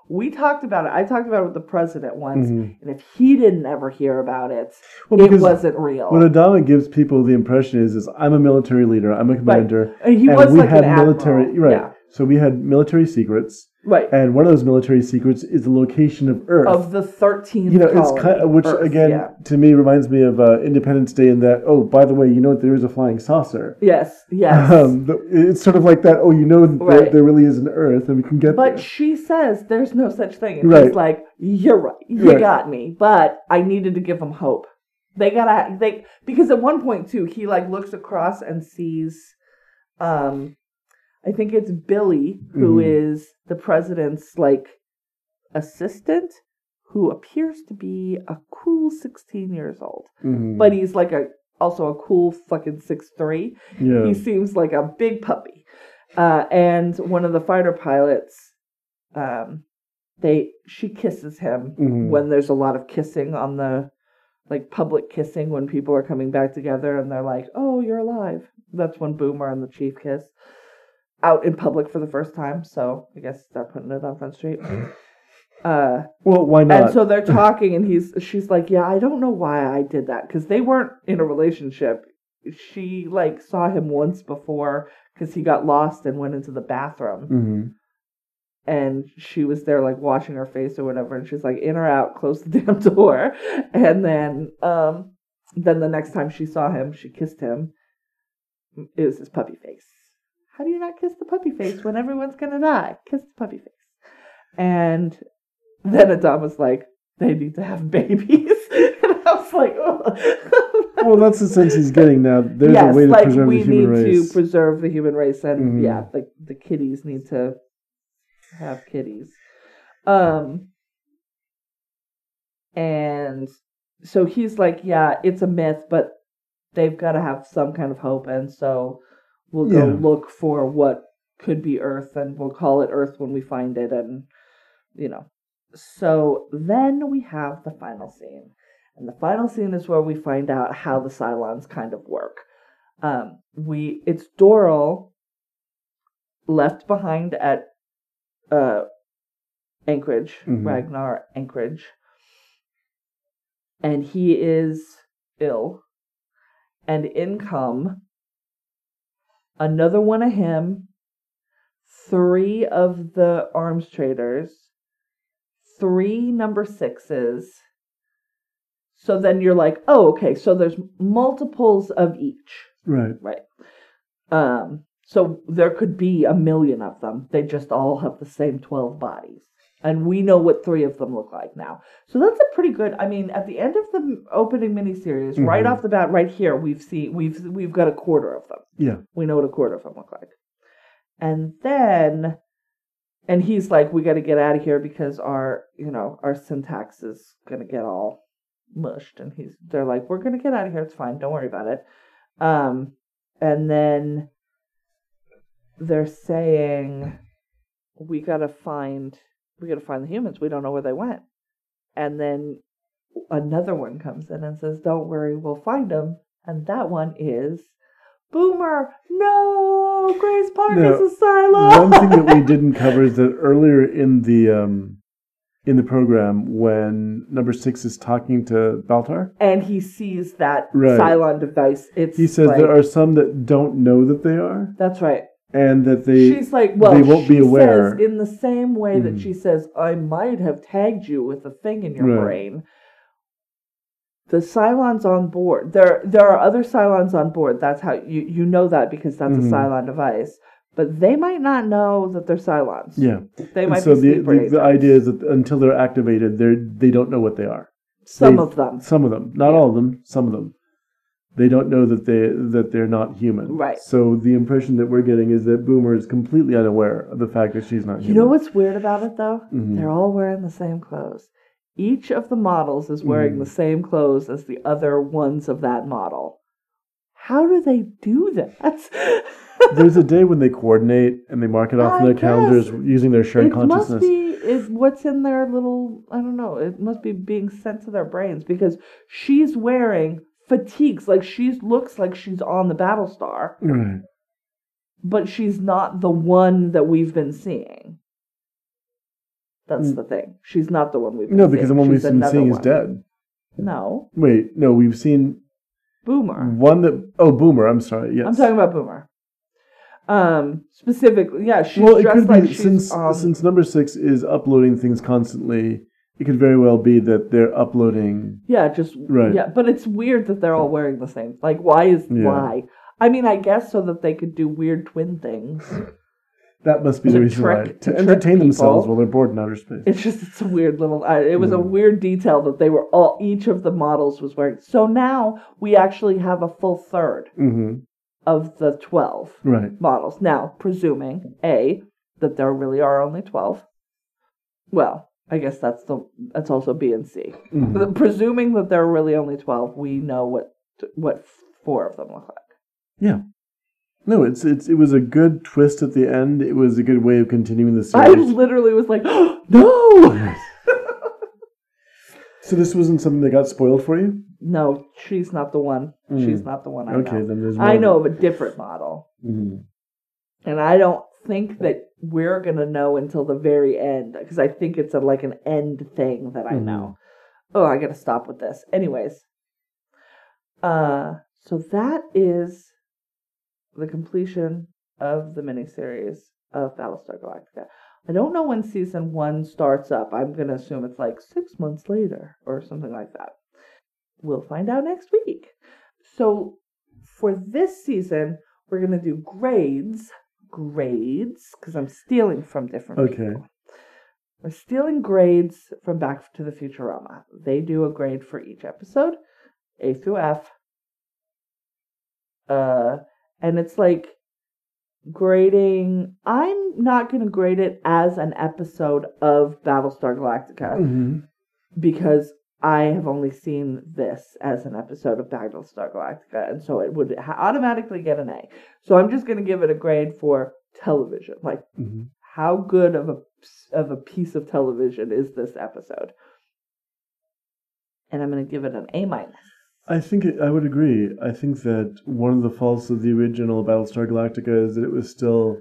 We talked about it. I talked about it with the president once, Mhm. and if he didn't ever hear about it, Well, it wasn't real. What Adama gives people the impression is, is I'm a military leader. I'm a commander. and he and was we like had an military, admiral. right? Yeah, So we had military secrets, right. and one of those military secrets is the location of Earth. Of the 13th you know, it's colony, kind of, which Earth, again yeah. to me reminds me of uh, Independence Day in that. Oh, by the way, you know there is a flying saucer. Yes, yes. *laughs* Um, it's sort of like that. Oh, you know that there, there really is an Earth, and we can get But there. she says there's no such thing. And Right. like, You're right. You Right. got me. But I needed to give them hope. They gotta they because at one point too, he like looks across and sees um I think it's Billy, who Mhm. is the president's like assistant, who appears to be a cool sixteen years old. Mhm. But he's like a also a cool fucking six three. yeah, He seems like a big puppy. Uh, and one of the fighter pilots, um, they she kisses him Mhm. when there's a lot of kissing on the like public kissing when people are coming back together and they're like, "Oh, you're alive." That's when Boomer and the Chief kiss out in public for the first time. So I guess they're putting it on Front Street. Uh, well, why not? and so they're talking, and he's she's like, "Yeah, I don't know why I did that because they weren't in a relationship." She like saw him once before because he got lost and went into the bathroom, Mhm. and she was there like washing her face or whatever, and she's like, "In or out? Close the *laughs* damn door." And then, um, then the next time she saw him, she kissed him. It was his puppy face. How do you not kiss the puppy face when everyone's gonna die? Kiss the puppy face. And then Adama was like, they need to have *laughs* babies. *laughs* and I was like, oh. well, that's the sense he's getting now. There's yes, a way to like preserve we the human race. we need to preserve the human race, and Mhm. yeah, the the kitties need to have kitties. Um, and so he's like, yeah, it's a myth, but they've got to have some kind of hope, and so we'll go Yeah. look for what could be Earth, and we'll call it Earth when we find it, and you know. so then we have the final scene. And the final scene is where we find out how the Cylons kind of work. Um, we it's Doral left behind at uh, Anchorage, Mhm. Ragnar Anchorage, and he is ill. And in come another one of him, three of the arms traders, three number sixes. So then you're like, oh, okay, so there's multiples of each. Right. Right. Um, so there could be a million of them. They just all have the same 12 bodies. And we know what three of them look like now. So that's a pretty good. I mean, at the end of the opening miniseries, right Mhm. off the bat, right here, we've seen we've we've got a quarter of them. Yeah. We know what a quarter of them look like. And then, and he's like, we got to get out of here because our, you know, our syntax is going to get all mushed. And he's, they're like, we're going to get out of here. It's fine. Don't worry about it. Um, and then they're saying, we got to find, we got to find the humans. We don't know where they went. And then another one comes in and says, don't worry, we'll find them. And that one is Boomer. No, Grace Park is No, a Cylon. One thing that we *laughs* didn't cover is that earlier in the um, in the program, when number six is talking to Baltar, and he sees that Right. Cylon device. It's he says like, there are some that don't know that they are, That's right. And that they She's like, well, they won't be aware. says in the same way that Mhm. she says, I might have tagged you with a thing in your Right. brain. The Cylons on board. There, there are other Cylons on board. That's how you you know that because that's Mhm. a Cylon device. But they might not know that they're Cylons. yeah. they And might so be the, the, the idea is that until they're activated, they they don't know what they are. Some they- of them, Some of them, not Yeah. all of them, some of them. They don't know that they that they're not human. Right. So the impression that we're getting is that Boomer is completely unaware of the fact that she's not human. You know what's weird about it though? Mhm. They're all wearing the same clothes. Each of the models is wearing Mhm. the same clothes as the other ones of that model. How do they do that? *laughs* There's a day when they coordinate and they mark it off in their calendars using their shared it must consciousness. be is what's in their little I don't know, it must be being sent to their brains because she's wearing fatigues like she looks like she's on the Battlestar, Right. but she's not the one that we've been seeing. That's Mm. the thing. She's not the one we've been No, because the seeing. one we've She's been seeing is dead. No, Wait, no, we've seen Boomer. one that. Oh, Boomer. I'm sorry. Yes. I'm talking about Boomer. Um, specifically, yeah, she's well, it dressed could like be she's since on. since number six is uploading things constantly. It could very well be that they're uploading. yeah, just Right. yeah, but it's weird that they're all wearing the same. Like, why is Yeah. why? I mean, I guess so that they could do weird twin things. *clears throat* That must be the reason why to, to entertain themselves while they're bored in outer space. It's just it's a weird little. Uh, it was a Mm. weird detail that they were all each of the models was wearing. So now we actually have a full third hmm of the twelve Right. models. Now, presuming a that there really are only twelve. Well, I guess that's the that's also B and C. Mhm. Presuming that there are really only twelve, we know what what four of them look like. Yeah. No, it's it's it was a good twist at the end. It was a good way of continuing the series. I literally was like, *gasps* *gasps* no, *laughs* so this wasn't something that got spoiled for you. no, she's not the one. Mm. She's not the one. I Okay, know. then there's. I know of a different model, Mhm. and I don't think that we're gonna know until the very end because I think it's a like an end thing that I Mhm. know. Oh, I gotta stop with this. Anyways, uh, so that is the completion of the miniseries of Battlestar Galactica. I don't know when season one starts up. I'm gonna assume it's like six months later or something like that. We'll find out next week. So for this season, we're gonna do grades, grades, because I'm stealing from different Okay. people. We're stealing grades from Back to the Futurama. They do a grade for each episode, A through F. Uh, and it's like grading. I'm not going to grade it as an episode of Battlestar Galactica Mhm. because I have only seen this as an episode of Battlestar Galactica, and so it would ha- automatically get an A. So I'm just going to give it a grade for television, like Mhm. how good of a of a piece of television is this episode? And I'm going to give it an A minus. I think it, I would agree. I think that one of the faults of the original Battlestar Galactica is that it was still,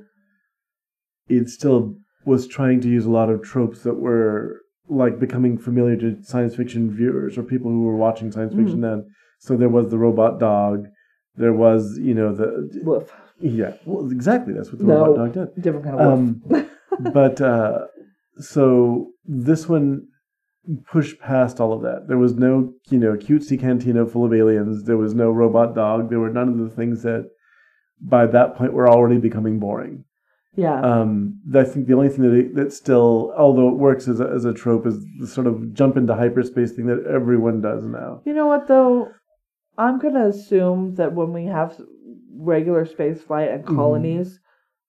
it still was trying to use a lot of tropes that were like becoming familiar to science fiction viewers or people who were watching science fiction Mm. then. So there was the robot dog, there was you know the Woof. yeah well exactly that's what the No. robot dog did. Different kind of woof. Um, *laughs* but uh, so this one pushed past all of that. There was no, you know, cutesy cantina full of aliens. There was no robot dog. There were none of the things that, by that point, were already becoming boring. Yeah. Um, I think the only thing that it, that still, although it works as a, as a trope, is the sort of jump into hyperspace thing that everyone does now. You know what though? I'm gonna assume that when we have regular space flight and Mhm. colonies,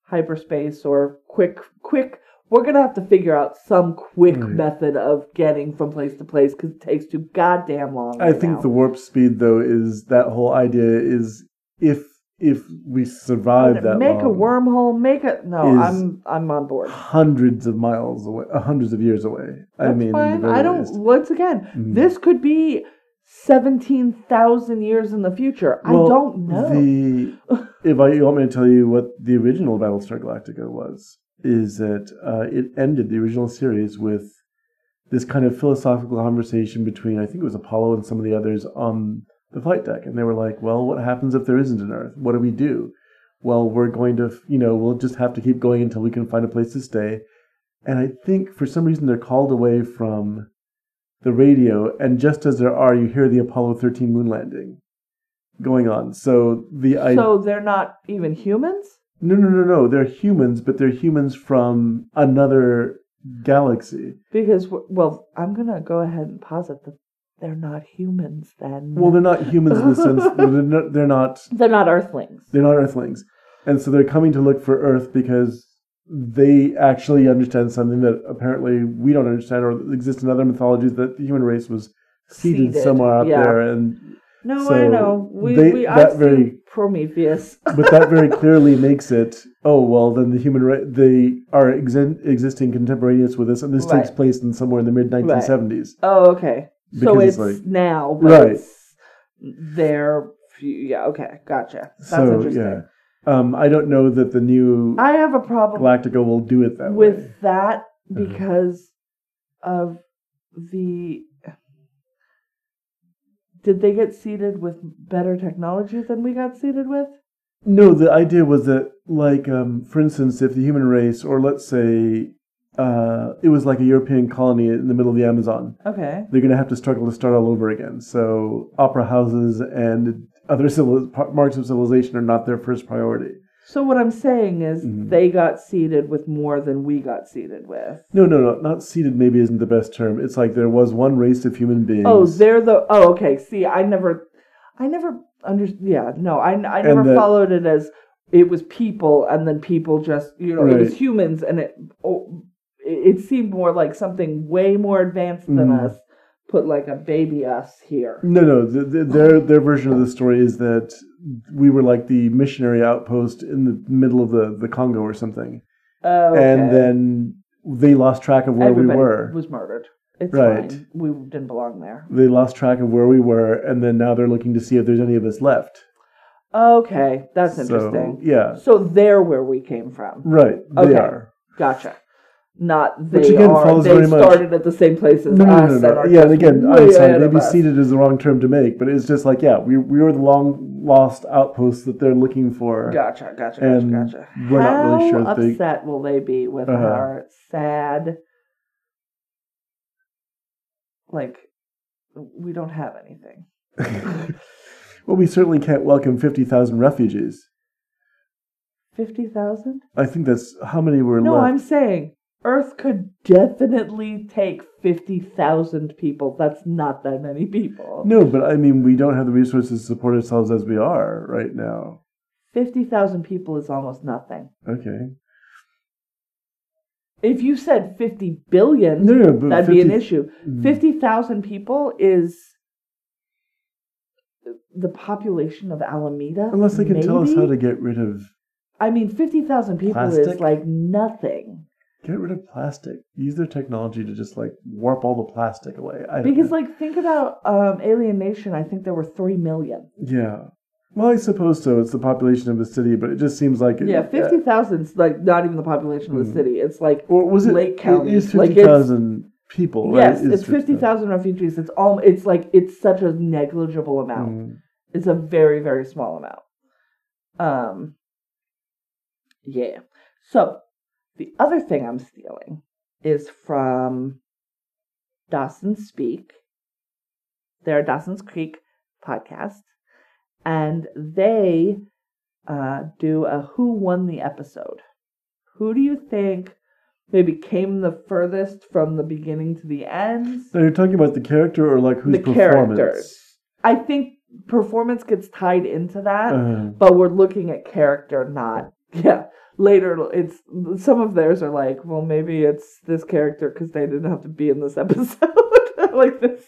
hyperspace or quick quick we're gonna have to figure out some quick Right. method of getting from place to place because it takes too goddamn long. I right think now. the warp speed, though, is that whole idea is if if we survive that make a wormhole, make a no. I'm I'm on board. hundreds of miles away, uh, hundreds of years away. I mean, fine. I don't. least. Once again, Mhm. this could be seventeen thousand years in the future. I don't know. The if I you want me to tell you what the original Battlestar Galactica was, is that uh, it ended the original series with this kind of philosophical conversation between I think it was Apollo and some of the others on the flight deck, and they were like, "Well, what happens if there isn't an Earth? What do we do?" Well, we're going to, you know, we'll just have to keep going until we can find a place to stay. And I think for some reason they're called away from the radio, and just as there are, you hear the Apollo 13 moon landing going on. So the I so they're not even humans. no no no no they're humans, but they're humans from another galaxy. Because well, I'm gonna go ahead and posit that they're not humans. Then Well, they're not humans in the sense *laughs* they're not, they're not they're not Earthlings. they're not Earthlings, and so they're coming to look for Earth because they actually understand something that apparently we don't understand or exists in other mythologies that the human race was seeded, Seeded, somewhere out yeah. there and No, So I know. We they- we that very- Prometheus. but that very *laughs* clearly makes it oh well then the human ra- they are exen- existing contemporaneous with us and this takes place in somewhere in the mid 1970s Oh, okay. So it's like- now, but Right. it's their few- yeah. Okay, gotcha. That's so interesting. yeah um, i don't know that the new I have a problem galactica will do it that with way that Uh-huh. because of the. Did they get seated with better technology than we got seated with? no the idea was that like um, for instance if the human race or let's say uh, it was like a european colony in the middle of the amazon Okay. they're going to have to struggle to start all over again so opera houses and other civil- marks of civilization are not their first priority So what I'm saying is Mhm. they got seated with more than we got seated with. No, no, no. Not seated. Maybe isn't the best term. It's like there was one race of human beings. Oh, they're the. Oh, okay. See, I never, I never under. Yeah, no, I, I never that- followed it as it was people, and then people just, you know, it was humans, and it, oh, it, it seemed more like something way more advanced than Mhm. us. Put like a baby us here. No, no. The, the, their their version of the story is that we were like the missionary outpost in the middle of the, the Congo or something, Oh, okay. and then they lost track of where everybody we were. was murdered. It's Right. fine. We didn't belong there. They lost track of where we were, and then now they're looking to see if there's any of us left. Okay, that's So interesting. yeah, So they're where we came from. right. They Okay. are. Gotcha. Not Which they again are. follows They very much- started at the same place as No, no, us. no, and no. Yeah, and again, I'm sorry. Maybe seated is the wrong term to make, but it's just like, yeah, we we were the long lost outpost that they're looking for. Gotcha, gotcha, gotcha, and gotcha. we're How not really sure that they- upset will they be with Uh-huh. our sad? Like, we don't have anything. *laughs* well, we certainly can't welcome fifty thousand refugees. Fifty thousand? I think that's how many were No, left. I'm saying Earth could definitely take fifty thousand people. That's not that many people. No, but I mean, we don't have the resources to support ourselves as we are right now. Fifty thousand people is almost nothing. Okay. If you said fifty billion, No, no, that'd be an issue. Mm. 50,000 people is the population of Alameda. Unless they can tell us how to get rid of. I mean, 50,000 people is Plastic? like nothing. Get rid of plastic. Use their technology to just like warp all the plastic away. I, Because like think about um, Alien Nation. I think there were three million. yeah. Well, I suppose so. It's the population of the city, but it just seems like it, Yeah, fifty thousand's like not even the population of the Mm. city. It's like Or was it? Lake County. It is Like, fifty it's- thousand people, right? yes, it's fifty thousand refugees. It's all. It's like it's such a negligible amount. Mm. It's a very very small amount. Um. Yeah. So the other thing I'm stealing is from Dawson's Speak. They're Dawson's Creek podcast, and they uh, do a Who Won the Episode. Who do you think maybe came the furthest from the beginning to the end? So you're talking about the character or like whose the performance? characters. I think performance gets tied into that, Uh, but we're looking at character, not yeah. Later, it's some of theirs are like, well, maybe it's this character because they didn't have to be in this *laughs* episode *laughs* like this.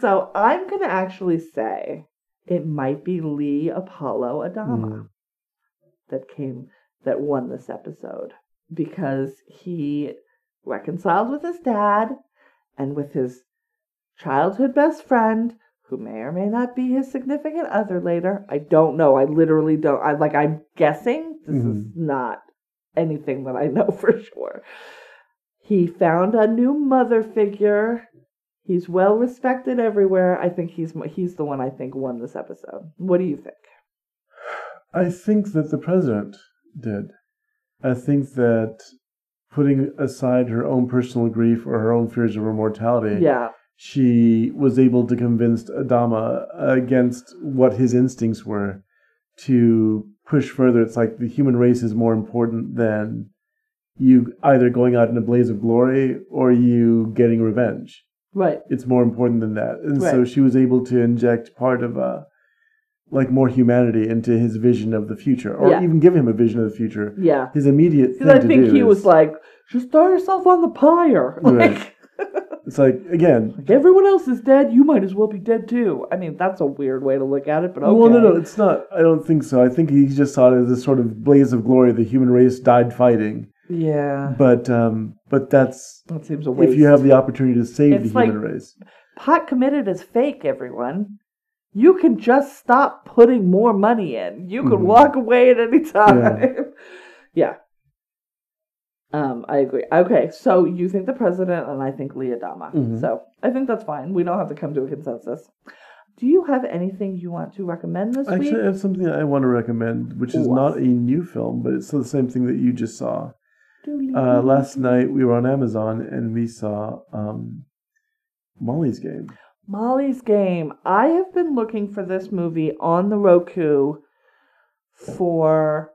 So I'm gonna actually say it might be Lee Apollo Adama mm. that came that won this episode because he reconciled with his dad and with his childhood best friend who may or may not be his significant other later. I don't know. I literally don't. I like I'm guessing. This is Mhm. not anything that I know *laughs* for sure. He found a new mother figure. He's well respected everywhere. I think he's he's the one I think won this episode. What do you think? I think that the president did. I think that putting aside her own personal grief or her own fears of her mortality, Yeah. She was able to convince Adama against what his instincts were to push further. It's like the human race is more important than you either going out in a blaze of glory or you getting revenge. Right. It's more important than that. And so she was able to inject part of a like more humanity into his vision of the future, or Yeah. even give him a vision of the future. Yeah. His immediate thing Because I think he is, was like, just throw yourself on the pyre. *laughs* Right. It's like again, like, everyone else is dead, you might as well be dead too. I mean, that's a weird way to look at it, but okay. Well, no, no, it's not. I don't think so. I think he just saw it as this sort of blaze of glory. The human race died fighting, Yeah. but um, but that's That seems a waste. if you have the opportunity to save It's the human like- race. Pot committed is fake, everyone. You can just stop putting more money in. You can Mhm. walk away at any *laughs* time. Yeah. Um, I agree. Okay, so you think the president and I think Lee Adama. Mhm. So I think that's fine. We don't have to come to a consensus. Do you have anything you want to recommend this Actually, I week? have something I want to recommend, which is What? not a new film, but it's the same thing that you just saw. Uh, last night we were on Amazon and we saw um, Molly's Game. Molly's Game. I have been looking for this movie on the Roku for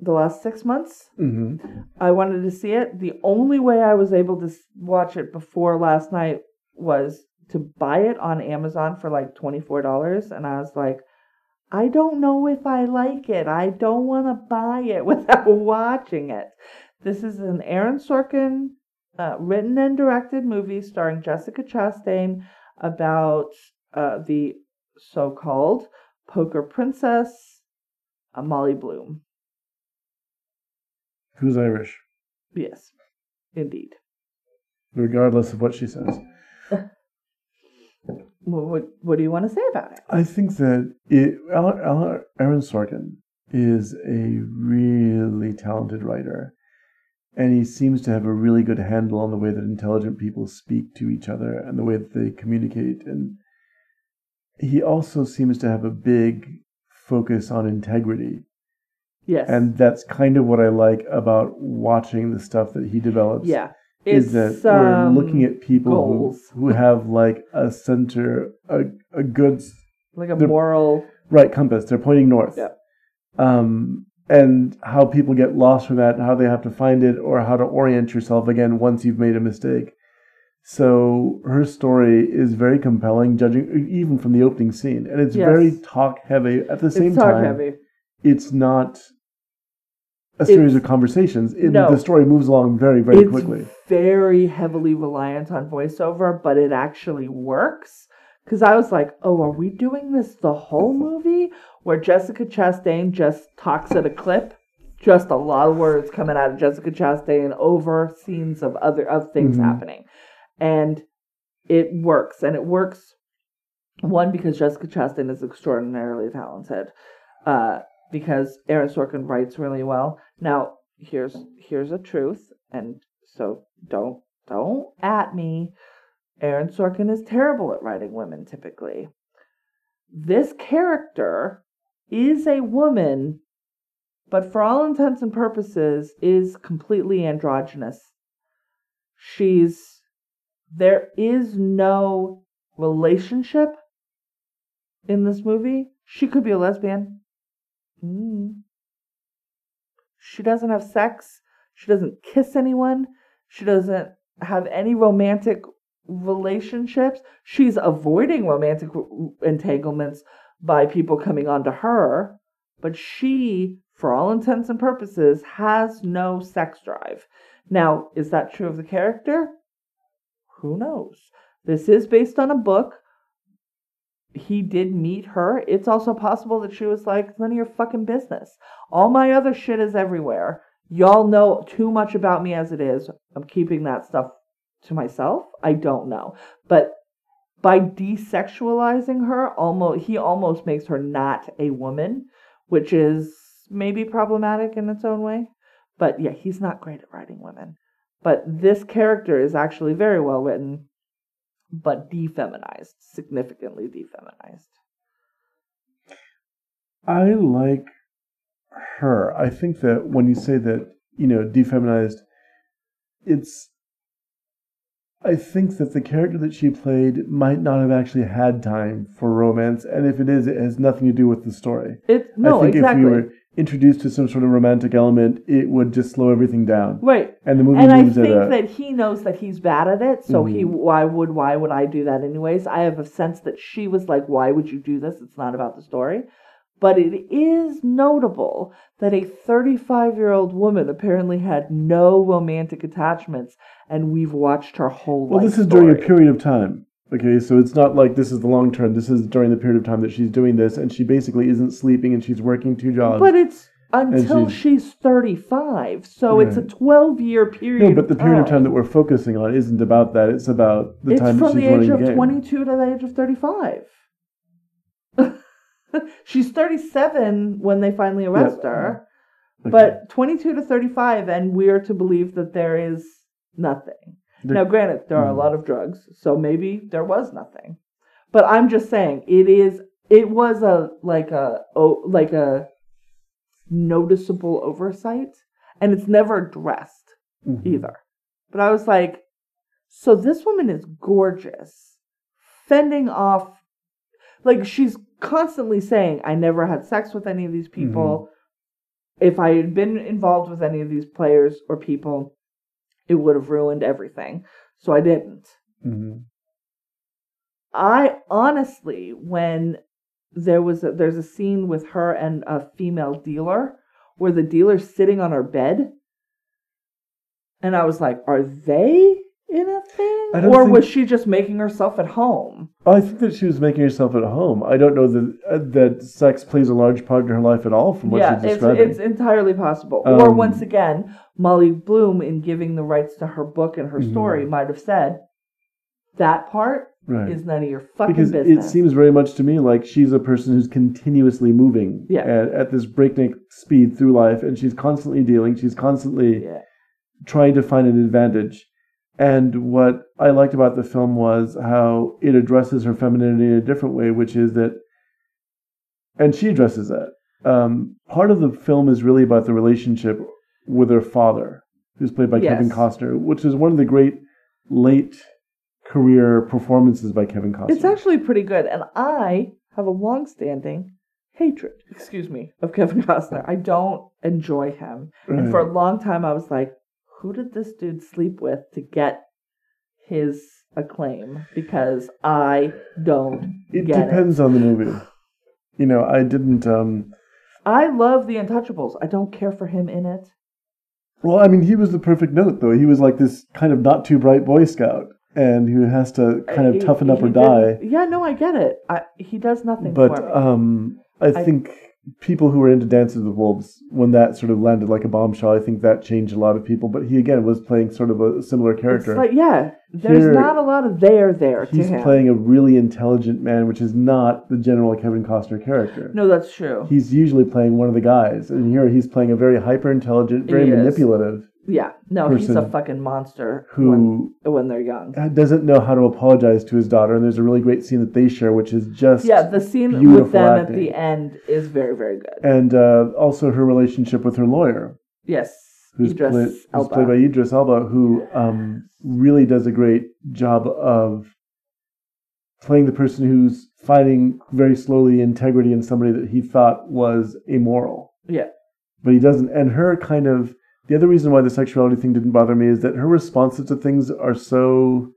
the last six months. hmm I wanted to see it. The only way I was able to watch it before last night was to buy it on Amazon for like $24. And I was like, I don't know if I like it. I don't want to buy it *laughs* without watching it. This is an Aaron Sorkin uh, written and directed movie starring Jessica Chastain about uh, the so called poker princess, uh, Molly Bloom. Who's Irish, Yes, indeed. regardless of what she says. *laughs* What, what, what do you want to say about it? I think that it, Aaron Sorkin is a really talented writer, and he seems to have a really good handle on the way that intelligent people speak to each other and the way that they communicate. And he also seems to have a big focus on integrity, Yes. and that's kind of what I like about watching the stuff that he develops. yeah. is It's, that we're um, looking at people who, goals. who have like a center, a, a good like a moral. right compass. They're pointing north. Yep. Um, and how people get lost from that, and how they have to find it, or how to orient yourself again once you've made a mistake. So her story is very compelling, judging even from the opening scene, and it's Yes. very talk heavy. At the same It's talk time, heavy. It's not a series It's- of conversations. It, no. The story moves along very, very it's quickly. very heavily reliant on voiceover, but it actually works. Because I was like, oh, are we doing this the whole movie? Where Jessica Chastain just talks at a clip just a lot of words coming out of Jessica Chastain over scenes of other of things Mhm. happening, and it works. And it works one because Jessica Chastain is extraordinarily talented, uh, because Aaron Sorkin writes really well. Now here's here's a truth, and so don't don't at me. Aaron Sorkin is terrible at writing women typically. This character is a woman, but for all intents and purposes is completely androgynous. She's there is no relationship in this movie. She could be a lesbian. Mm. She doesn't have sex. She doesn't kiss anyone. She doesn't have any romantic relationships. She's avoiding romantic entanglements by people coming onto her, but she, for all intents and purposes, has no sex drive. Now, is that true of the character? Who knows? This is based on a book. He did meet her. It's also possible that she was like, none of your fucking business. All my other shit is everywhere. Y'all know too much about me as it is. I'm keeping that stuff to myself. I don't know. But by desexualizing her, almost he almost makes her not a woman, which is maybe problematic in its own way. But yeah, he's not great at writing women. But this character is actually very well written, but defeminized, significantly defeminized. I like her. I think that when you say that, you know, defeminized, it's. I think that the character that she played might not have actually had time for romance, and if it is, it has nothing to do with the story. It no exactly if we were introduced to some sort of romantic element, it would just slow everything down. right. And the movie and I think at a. that he knows that he's bad at it, so he Mhm. why would why would I do that anyways? I have a sense that she was like, why would you do this? It's not about the story. But it is notable that a 35 year old woman apparently had no romantic attachments, and we've watched her whole well, life. Well, this is during a period of time. Okay, so it's not like this is the long term. This is during the period of time that she's doing this, and she basically isn't sleeping, and she's working two jobs. But it's until she's- she's 35, so it's a 12 year period. no, but the period of time that we're focusing on isn't about that. It's about the it's time that from the age of the 22 to the age of 35. *laughs* She's 37 when they finally arrest her, Okay. but 22 to 35, and we're to believe that there is nothing. The- now, granted, there are a Mhm. lot of drugs, so maybe there was nothing. But I'm just saying, it is. It was a like a oh like a noticeable oversight, and it's never addressed Mhm. either. But I was like, so this woman is gorgeous, fending off, like she's constantly saying, I never had sex with any of these people. If I had been involved with any of these players or people, it would have ruined everything. So I didn't. Mhm. I honestly, when there was a, there's a scene with her and a female dealer where the dealer's sitting on her bed, and I was like, are they or think- was she just making herself at home? I think that she was making herself at home. I don't know that uh, that sex plays a large part in her life at all, from what yeah, she's it's describing. it's entirely possible. or Um, once again, Molly Bloom, in giving the rights to her book and her Mhm. story, might have said that part right. is none of your fucking because business. it seems very much to me like she's a person who's continuously moving Yeah. at, at this breakneck speed through life, and she's constantly dealing. She's constantly yeah. trying to find an advantage. And what I liked about the film was how it addresses her femininity in a different way, which is that, and she addresses that. Um, part of the film is really about the relationship with her father, who's played by Kevin Costner, which is one of the great late career performances by Kevin Costner. It's actually pretty good, and I have a long-standing hatred, excuse me, of Kevin Costner. I don't enjoy him, and for a long time, I was like, "Who did this dude sleep with to get his acclaim?" Because I don't It depends on the movie. You know, I didn't. Um, I love The Untouchables. I don't care for him in it. well, I mean, he was the perfect note, though. He was like this kind of not too bright Boy Scout, and who has to kind of He- toughen up he or die. Yeah, no, I get it. I, he does nothing But um, I I- think people who were into Dances with Wolves, when that sort of landed like a bombshell, I think that changed a lot of people. But he again was playing sort of a similar character. like yeah, there's Here, not a lot of there there to He's playing a really intelligent man, which is not the general Kevin Costner character. no, that's true. He's usually playing one of the guys, and here he's playing a very hyper intelligent, very He is. Yeah, no, he's a fucking monster who when when they're young. doesn't know how to apologize to his daughter. And there's a really great scene that they share, which is just Yeah, the scene with them at the end is very very good. and uh, also her relationship with her lawyer, Yes, who's, Idris played, who's played by Idris Elba, who um, really does a great job of playing the person who's fighting very slowly integrity in somebody that he thought was amoral. Yeah. But he doesn't. And her kind of the other reason why the sexuality thing didn't bother me is that her responses to things are so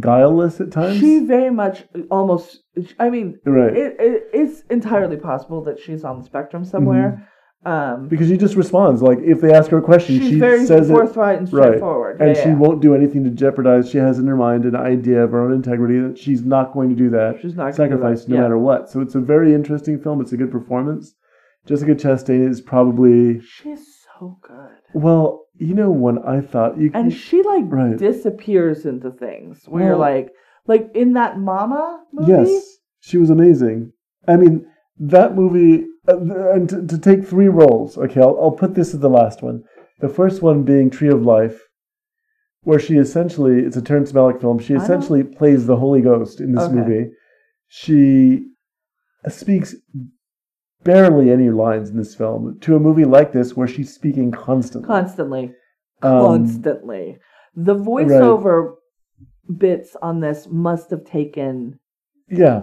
guileless at times. She very much almost. I mean, right. it, it it's entirely possible that she's on the spectrum somewhere. Um, because she just responds like if they ask her a question, she's she very says it forthright and right. straightforward, and Yeah, she yeah. won't do anything to jeopardize. She has in her mind an idea of her own integrity that she's not going to do that, She's not sacrifice no Yeah. matter what. So it's a very interesting film. It's a good performance. Jessica Chastain is probably She's so good, well, you know, when I thought you and she like Right. disappears into things where you're Well- like, like in that Mama movie. yes, she was amazing. I mean, that movie, uh, and to, to take three roles. Okay, I'll, I'll put this as the last one. The first one being Tree of Life, where she essentially, it's a Terrence Malick film. She essentially plays the Holy Ghost in this Okay. movie. She speaks barely any lines in this film to a movie like this where she's speaking constantly. constantly, Um, constantly. The voiceover bits on this must have taken. yeah.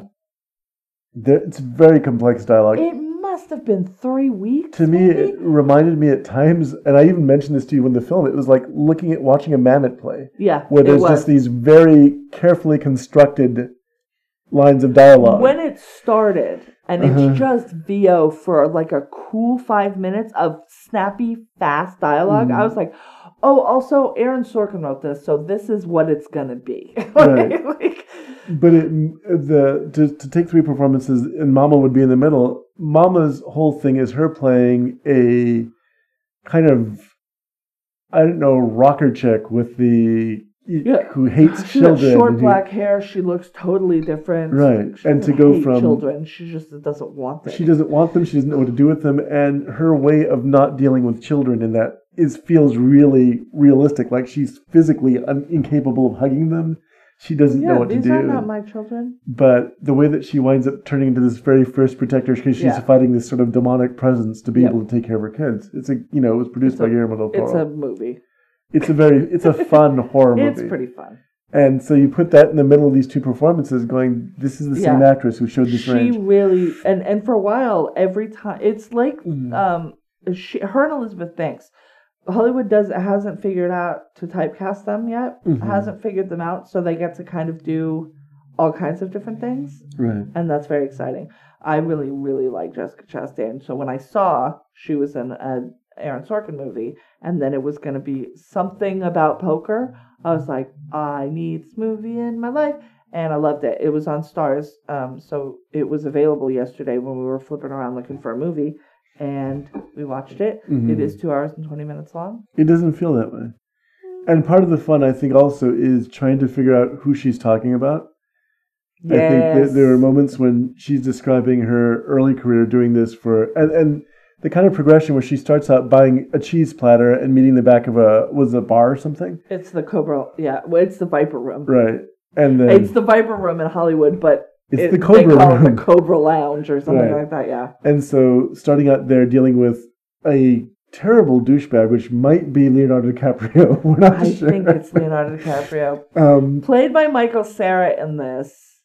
There, it's very complex dialogue. It must have been three weeks. to me, maybe? it reminded me at times, and I even mentioned this to you in the film. It was like looking at watching a Mamet play, yeah, where there's just these very carefully constructed lines of dialogue. when it started and Uh-huh. it's just VO for like a cool five minutes of snappy, fast dialog Mhm. I was like, oh, also Aaron Sorkin wrote this, so this is what it's gonna be. *laughs* Right. Like, but it, the to, to take three performances, and Mama would be in the middle. Mama's whole thing is her playing a kind of I don't know rocker chick with the Yeah. who hates She's children. short black hair. She looks totally different. Right, She and to go from- children, she just doesn't want them. She doesn't want them. She doesn't know what to do with them, and her way of not dealing with children in that is feels really realistic. Like she's physically un- incapable of hugging them. She doesn't yeah, know what to do. these are not my children. but the way that she winds up turning into this very first protector because she's Yeah. fighting this sort of demonic presence to be Yep. able to take care of her kids. It's a you know it was produced It's by a- Guillermo del Toro. It's a movie. It's a very it's a fun *laughs* horror movie. It's pretty fun. And so you put that in the middle of these two performances, going, this is the same Yeah. actress who showed this she range. really and and for a while every time it's like Mhm. um she, her and elizabeth banks hollywood does hasn't figured out to typecast them yet Mhm. hasn't figured them out so they get to kind of do all kinds of different things Right. and that's very exciting i really really like jessica chastain so when i saw she was in a aaron sorkin movie and then it was going to be something about poker i was like i need this movie in my life and I loved it. It was on Starz, um, so it was available yesterday when we were flipping around looking for a movie, and we watched it. Mhm. It is two hours and twenty minutes long. It doesn't feel that way. And part of the fun, I think, also is trying to figure out who she's talking about. I think that there are moments when she's describing her early career doing this for, and, and the kind of progression where she starts out buying a cheese platter and meeting the back of a, was it a bar or something? It's the Cobra. Yeah, well, it's the Viper Room. Right. And then It's the Viper Room in Hollywood, but It's it- the Cobra they call Room. it the Cobra Lounge or something Right. like that. Yeah, And so starting out there dealing with a terrible douchebag, which might be Leonardo DiCaprio. *laughs* We're not I sure. think it's Leonardo DiCaprio, um, played by Michael Cera in this.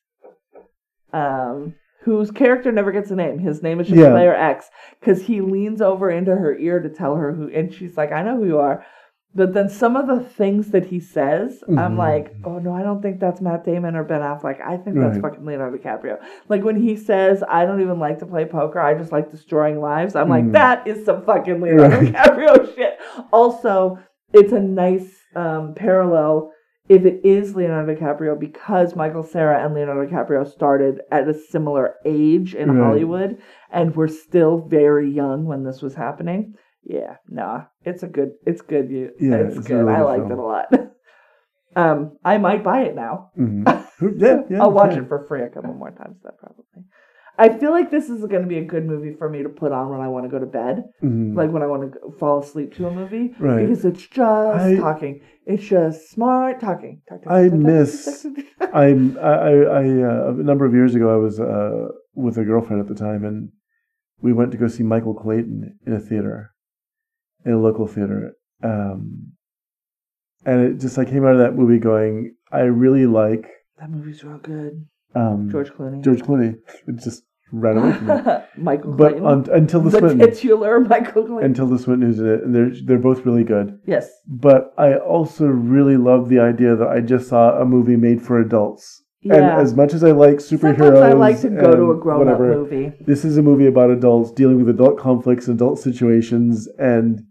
Um, whose character never gets a name. His name is just Yeah. Player X because he leans over into her ear to tell her who, and she's like, "I know who you are." But then some of the things that he says, I'm Mhm. like, "Oh no, I don't think that's Matt Damon or Ben Affleck. I think that's Right. fucking Leonardo DiCaprio." Like when he says, "I don't even like to play poker. I just like destroying lives." I'm like, Mhm. "That is some fucking Leonardo Right. *laughs* DiCaprio shit." Also, it's a nice um, parallel if it is Leonardo DiCaprio because Michael Cera and Leonardo DiCaprio started at a similar age in Right. Hollywood and were still very young when this was happening. Yeah, nah, it's a good, it's good. You, Yeah, it's, it's good. really I liked film. it a lot. *laughs* um, I might buy it now. *laughs* Mhm. yeah, yeah. I'll watch yeah. it for free a couple more times. That probably. I feel like this is going to be a good movie for me to put on when I want to go to bed, Mhm. like when I want to fall asleep to a movie, Right. because it's just I- talking. It's just smart talking. Talk, talk, I talk, miss- talk, talk. I'm I, I, I uh, a number of years ago I was uh, with a girlfriend at the time and we went to go see Michael Clayton in a theater, in a local theater, um, and it just I came out of that movie going I really like That movie's real good. um, George Clooney. George Clooney. It just ran away from *laughs* me. Michael but Clayton. un, until the the titular *laughs* Michael Clayton. until the Swinton who's in uh, it, and they're they're both really good. yes. But I also really love the idea that I just saw a movie made for adults. Yeah. And as much as I like superheroes, Sometimes I like to go to a and grown up movie. This is a movie about adults dealing with adult conflicts, adult situations, and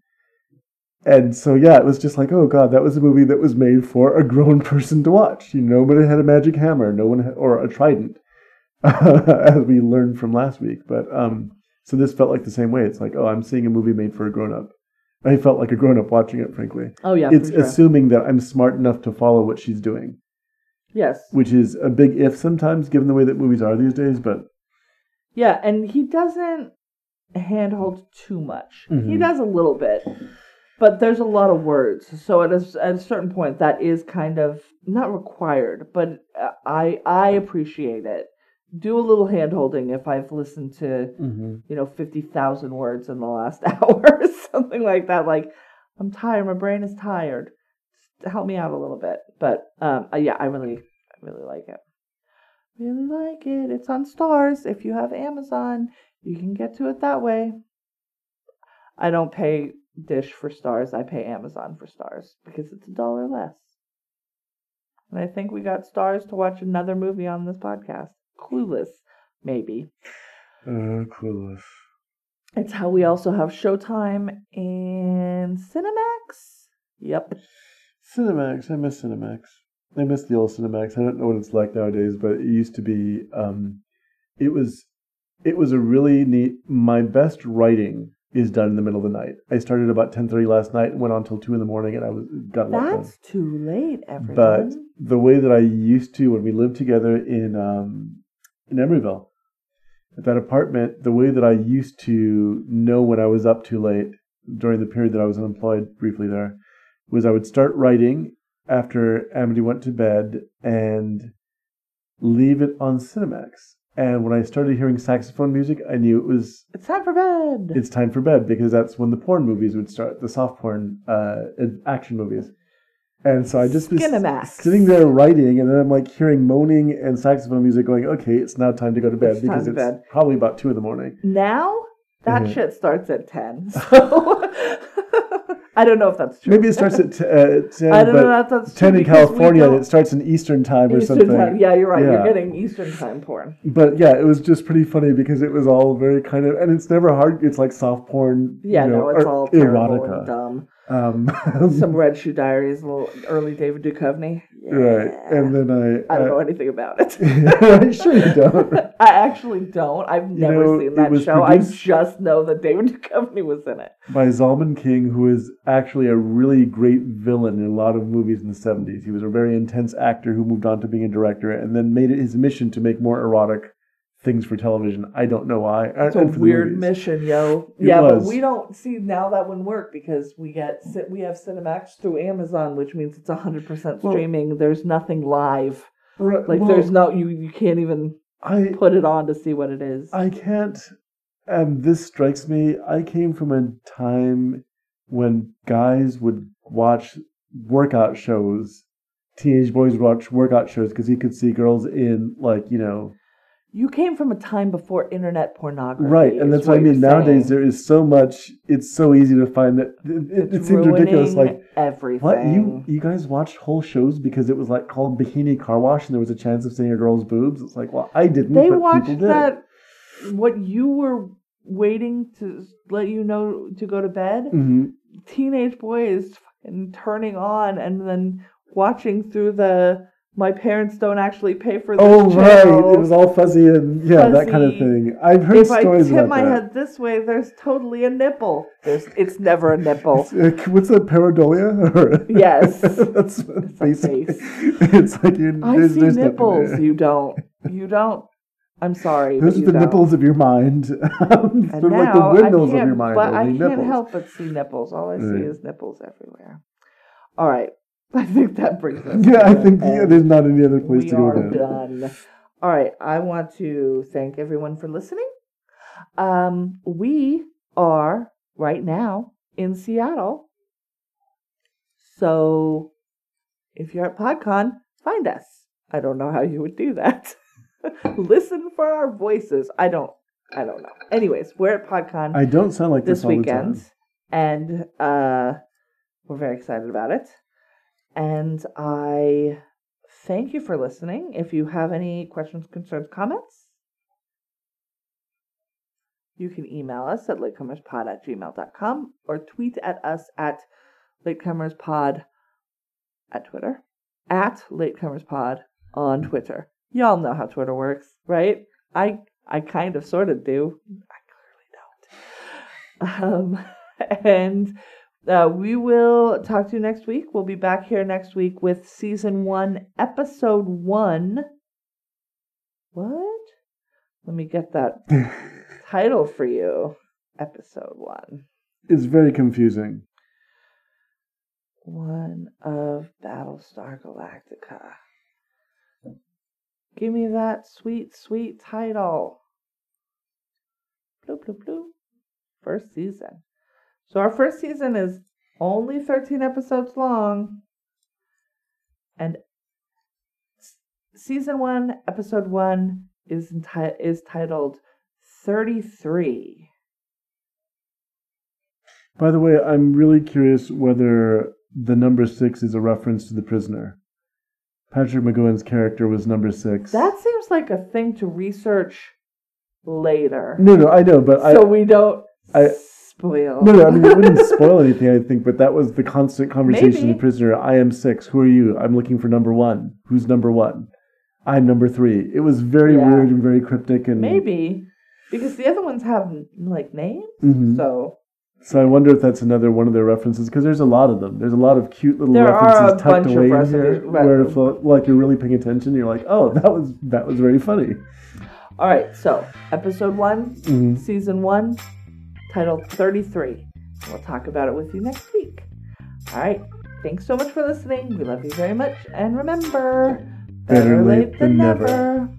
and so yeah, it was just like, oh god, that was a movie that was made for a grown *laughs* person to watch. You know, nobody had a magic hammer, no one had, or a trident, *laughs* as we learned from last week. But um, so this felt like the same way. It's like, oh, I'm seeing a movie made for a grown up. I felt like a grown up watching it, frankly. Oh yeah, it's sure. assuming that I'm smart enough to follow what she's doing, yes. which is a big if sometimes, given the way that movies are these days. But Yeah, and he doesn't handhold too much. He Mhm. does a little bit, but there's a lot of words. So at a, at a certain point, that is kind of not required, but uh, I I appreciate it. Do a little hand holding if I've listened to you know fifty thousand words in the last *laughs* hour or something like that. Like I'm tired, my brain is tired. Just help me out a little bit. But um, uh, yeah, I really I really like it. Really like it. It's on Starz. If you have Amazon, you can get to it that way. I don't pay Dish for Starz. I pay Amazon for Starz because it's a dollar less. And I think we got Starz to watch another movie on this podcast. Clueless, maybe. uh, clueless. It's how we also have Showtime and Cinemax. Yep. Cinemax. I miss Cinemax. I miss the old Cinemax. I don't know what it's like nowadays, but it used to be. Um, it was. It was a really neat. My best writing is done in the middle of the night. I started about ten thirty last night and went on till two in the morning, and I was got a lot done. That's too late, everyone. But the way that I used to when we lived together in um, in Emeryville, at that apartment, the way that I used to know when I was up too late during the period that I was unemployed briefly there was I would start writing after Amity went to bed and leave it on Cinemax. And when I started hearing saxophone music, I knew it was it's time for bed. it's time for bed because that's when the porn movies would start, the soft porn uh, action movies. And so I just was sitting there writing, and then I'm like hearing moaning and saxophone music going, okay, it's now time to go to bed It's because it's bed. probably about two in the morning. now that Mhm. shit starts at ten. *laughs* So *laughs* I don't know if that's true. Maybe it starts at t- uh, *laughs* 10, I don't but know if that's true 10 in California, and it starts in Eastern time or Eastern something. time. Yeah, you're right. Yeah. You're getting Eastern time porn. But yeah, it was just pretty funny because it was all very kind of, and it's never hard. It's like soft porn. Yeah, you know, no, it's all erotica. dumb. Um, *laughs* Some Red Shoe Diaries, a little early David Duchovny. Yeah. right. And then I. I don't uh, know anything about it. *laughs* sure you don't. *laughs* I actually don't. I've never know, seen that show. I just know that David Duchovny was in it. by Zalman King, who is actually a really great villain in a lot of movies in the 70s. He was a very intense actor who moved on to being a director and then made it his mission to make more erotic things for television. I don't know why. It's a And the weird mission, yo. It yeah, was. but we don't see now that wouldn't work because we get we have Cinemax through Amazon, which means it's hundred percent Well- streaming. There's nothing live. Right, Like well, there's no you you can't even I, put it on to see what it is. I can't. And this strikes me. I came from a time when guys would watch workout shows. Teenage boys would watch workout shows because he could see girls in like you know you came from a time before internet pornography. Right, and that's what I mean. Nowadays, saying. there is so much. It's so easy to find that it, it, it seems ridiculous. Like everything. what you you guys watched whole shows because it was like called Bikini Car Wash, and there was a chance of seeing a girl's boobs. It's like, well, I didn't. they but watched people did. that what you were waiting to let you know to go to bed hmm teenage boys and turning on and then watching through the my parents don't actually pay for this Oh right, it was all fuzzy and yeah, that kind of thing. I've heard if I tip my that. head this way, there's totally a nipple. There's it's never a nipple. Uh, What's that, pareidolia? *laughs* Yes. *laughs* that's a basically. face. *laughs* It's like you. I there's, see there's nipples. there. You don't. You don't. I'm sorry. Those are the don't. nipples of your mind. And sort now like the windows of your mind. but I can't nipples. help but see nipples. All I see is nipples everywhere. All right. *laughs* I think that brings us. Yeah, to I think yeah, there's not any other place we to go are done. All right. I want to thank everyone for listening. Um, we are right now in Seattle. So if you're at PodCon, find us. I don't know how you would do that. *laughs* Listen for our voices. I don't I don't know. Anyways, we're at PodCon I don't sound like this, this weekend, and uh, we're very excited about it. And I thank you for listening. If you have any questions, concerns, comments, you can email us at latecomerspod at gmail.com or tweet at us at latecomerspod at Twitter, at latecomerspod on Twitter. Y'all know how Twitter works, right? I I kind of sort of do. I clearly don't. *laughs* Um, *laughs* and uh, we will talk to you next week. We'll be back here next week with season one, episode one. What? Let me get that *laughs* title for you. Episode one. it's very confusing. One of Battlestar Galactica. Give me that sweet, sweet title. Bloop, bloop, bloop. First season. So our first season is only 13 episodes long. And season one, episode one is enti- is titled 33. By the way, I'm really curious whether the number six is a reference to the prisoner. Patrick McGoohan's character was number six. That seems like a thing to research later. no, no, I know, but I so we don't I- spoil. no, no. I mean, it wouldn't *laughs* spoil anything. I think, but that was the constant conversation. in prisoner. I am six. Who are you? I'm looking for number one. Who's number one? I'm number three. It was very Yeah. weird and very cryptic and Maybe because the other ones have like names. Mhm. So So I wonder if that's another one of their references because there's a lot of them. There's a lot of cute little There references tucked away in here, where if like you're really paying attention, you're like, oh, that was that was very funny. all right. So episode one, Mhm. season one, titled thirty three. We'll talk about it with you next week. All right. Thanks so much for listening. We love you very much, and remember, Better late than never. never.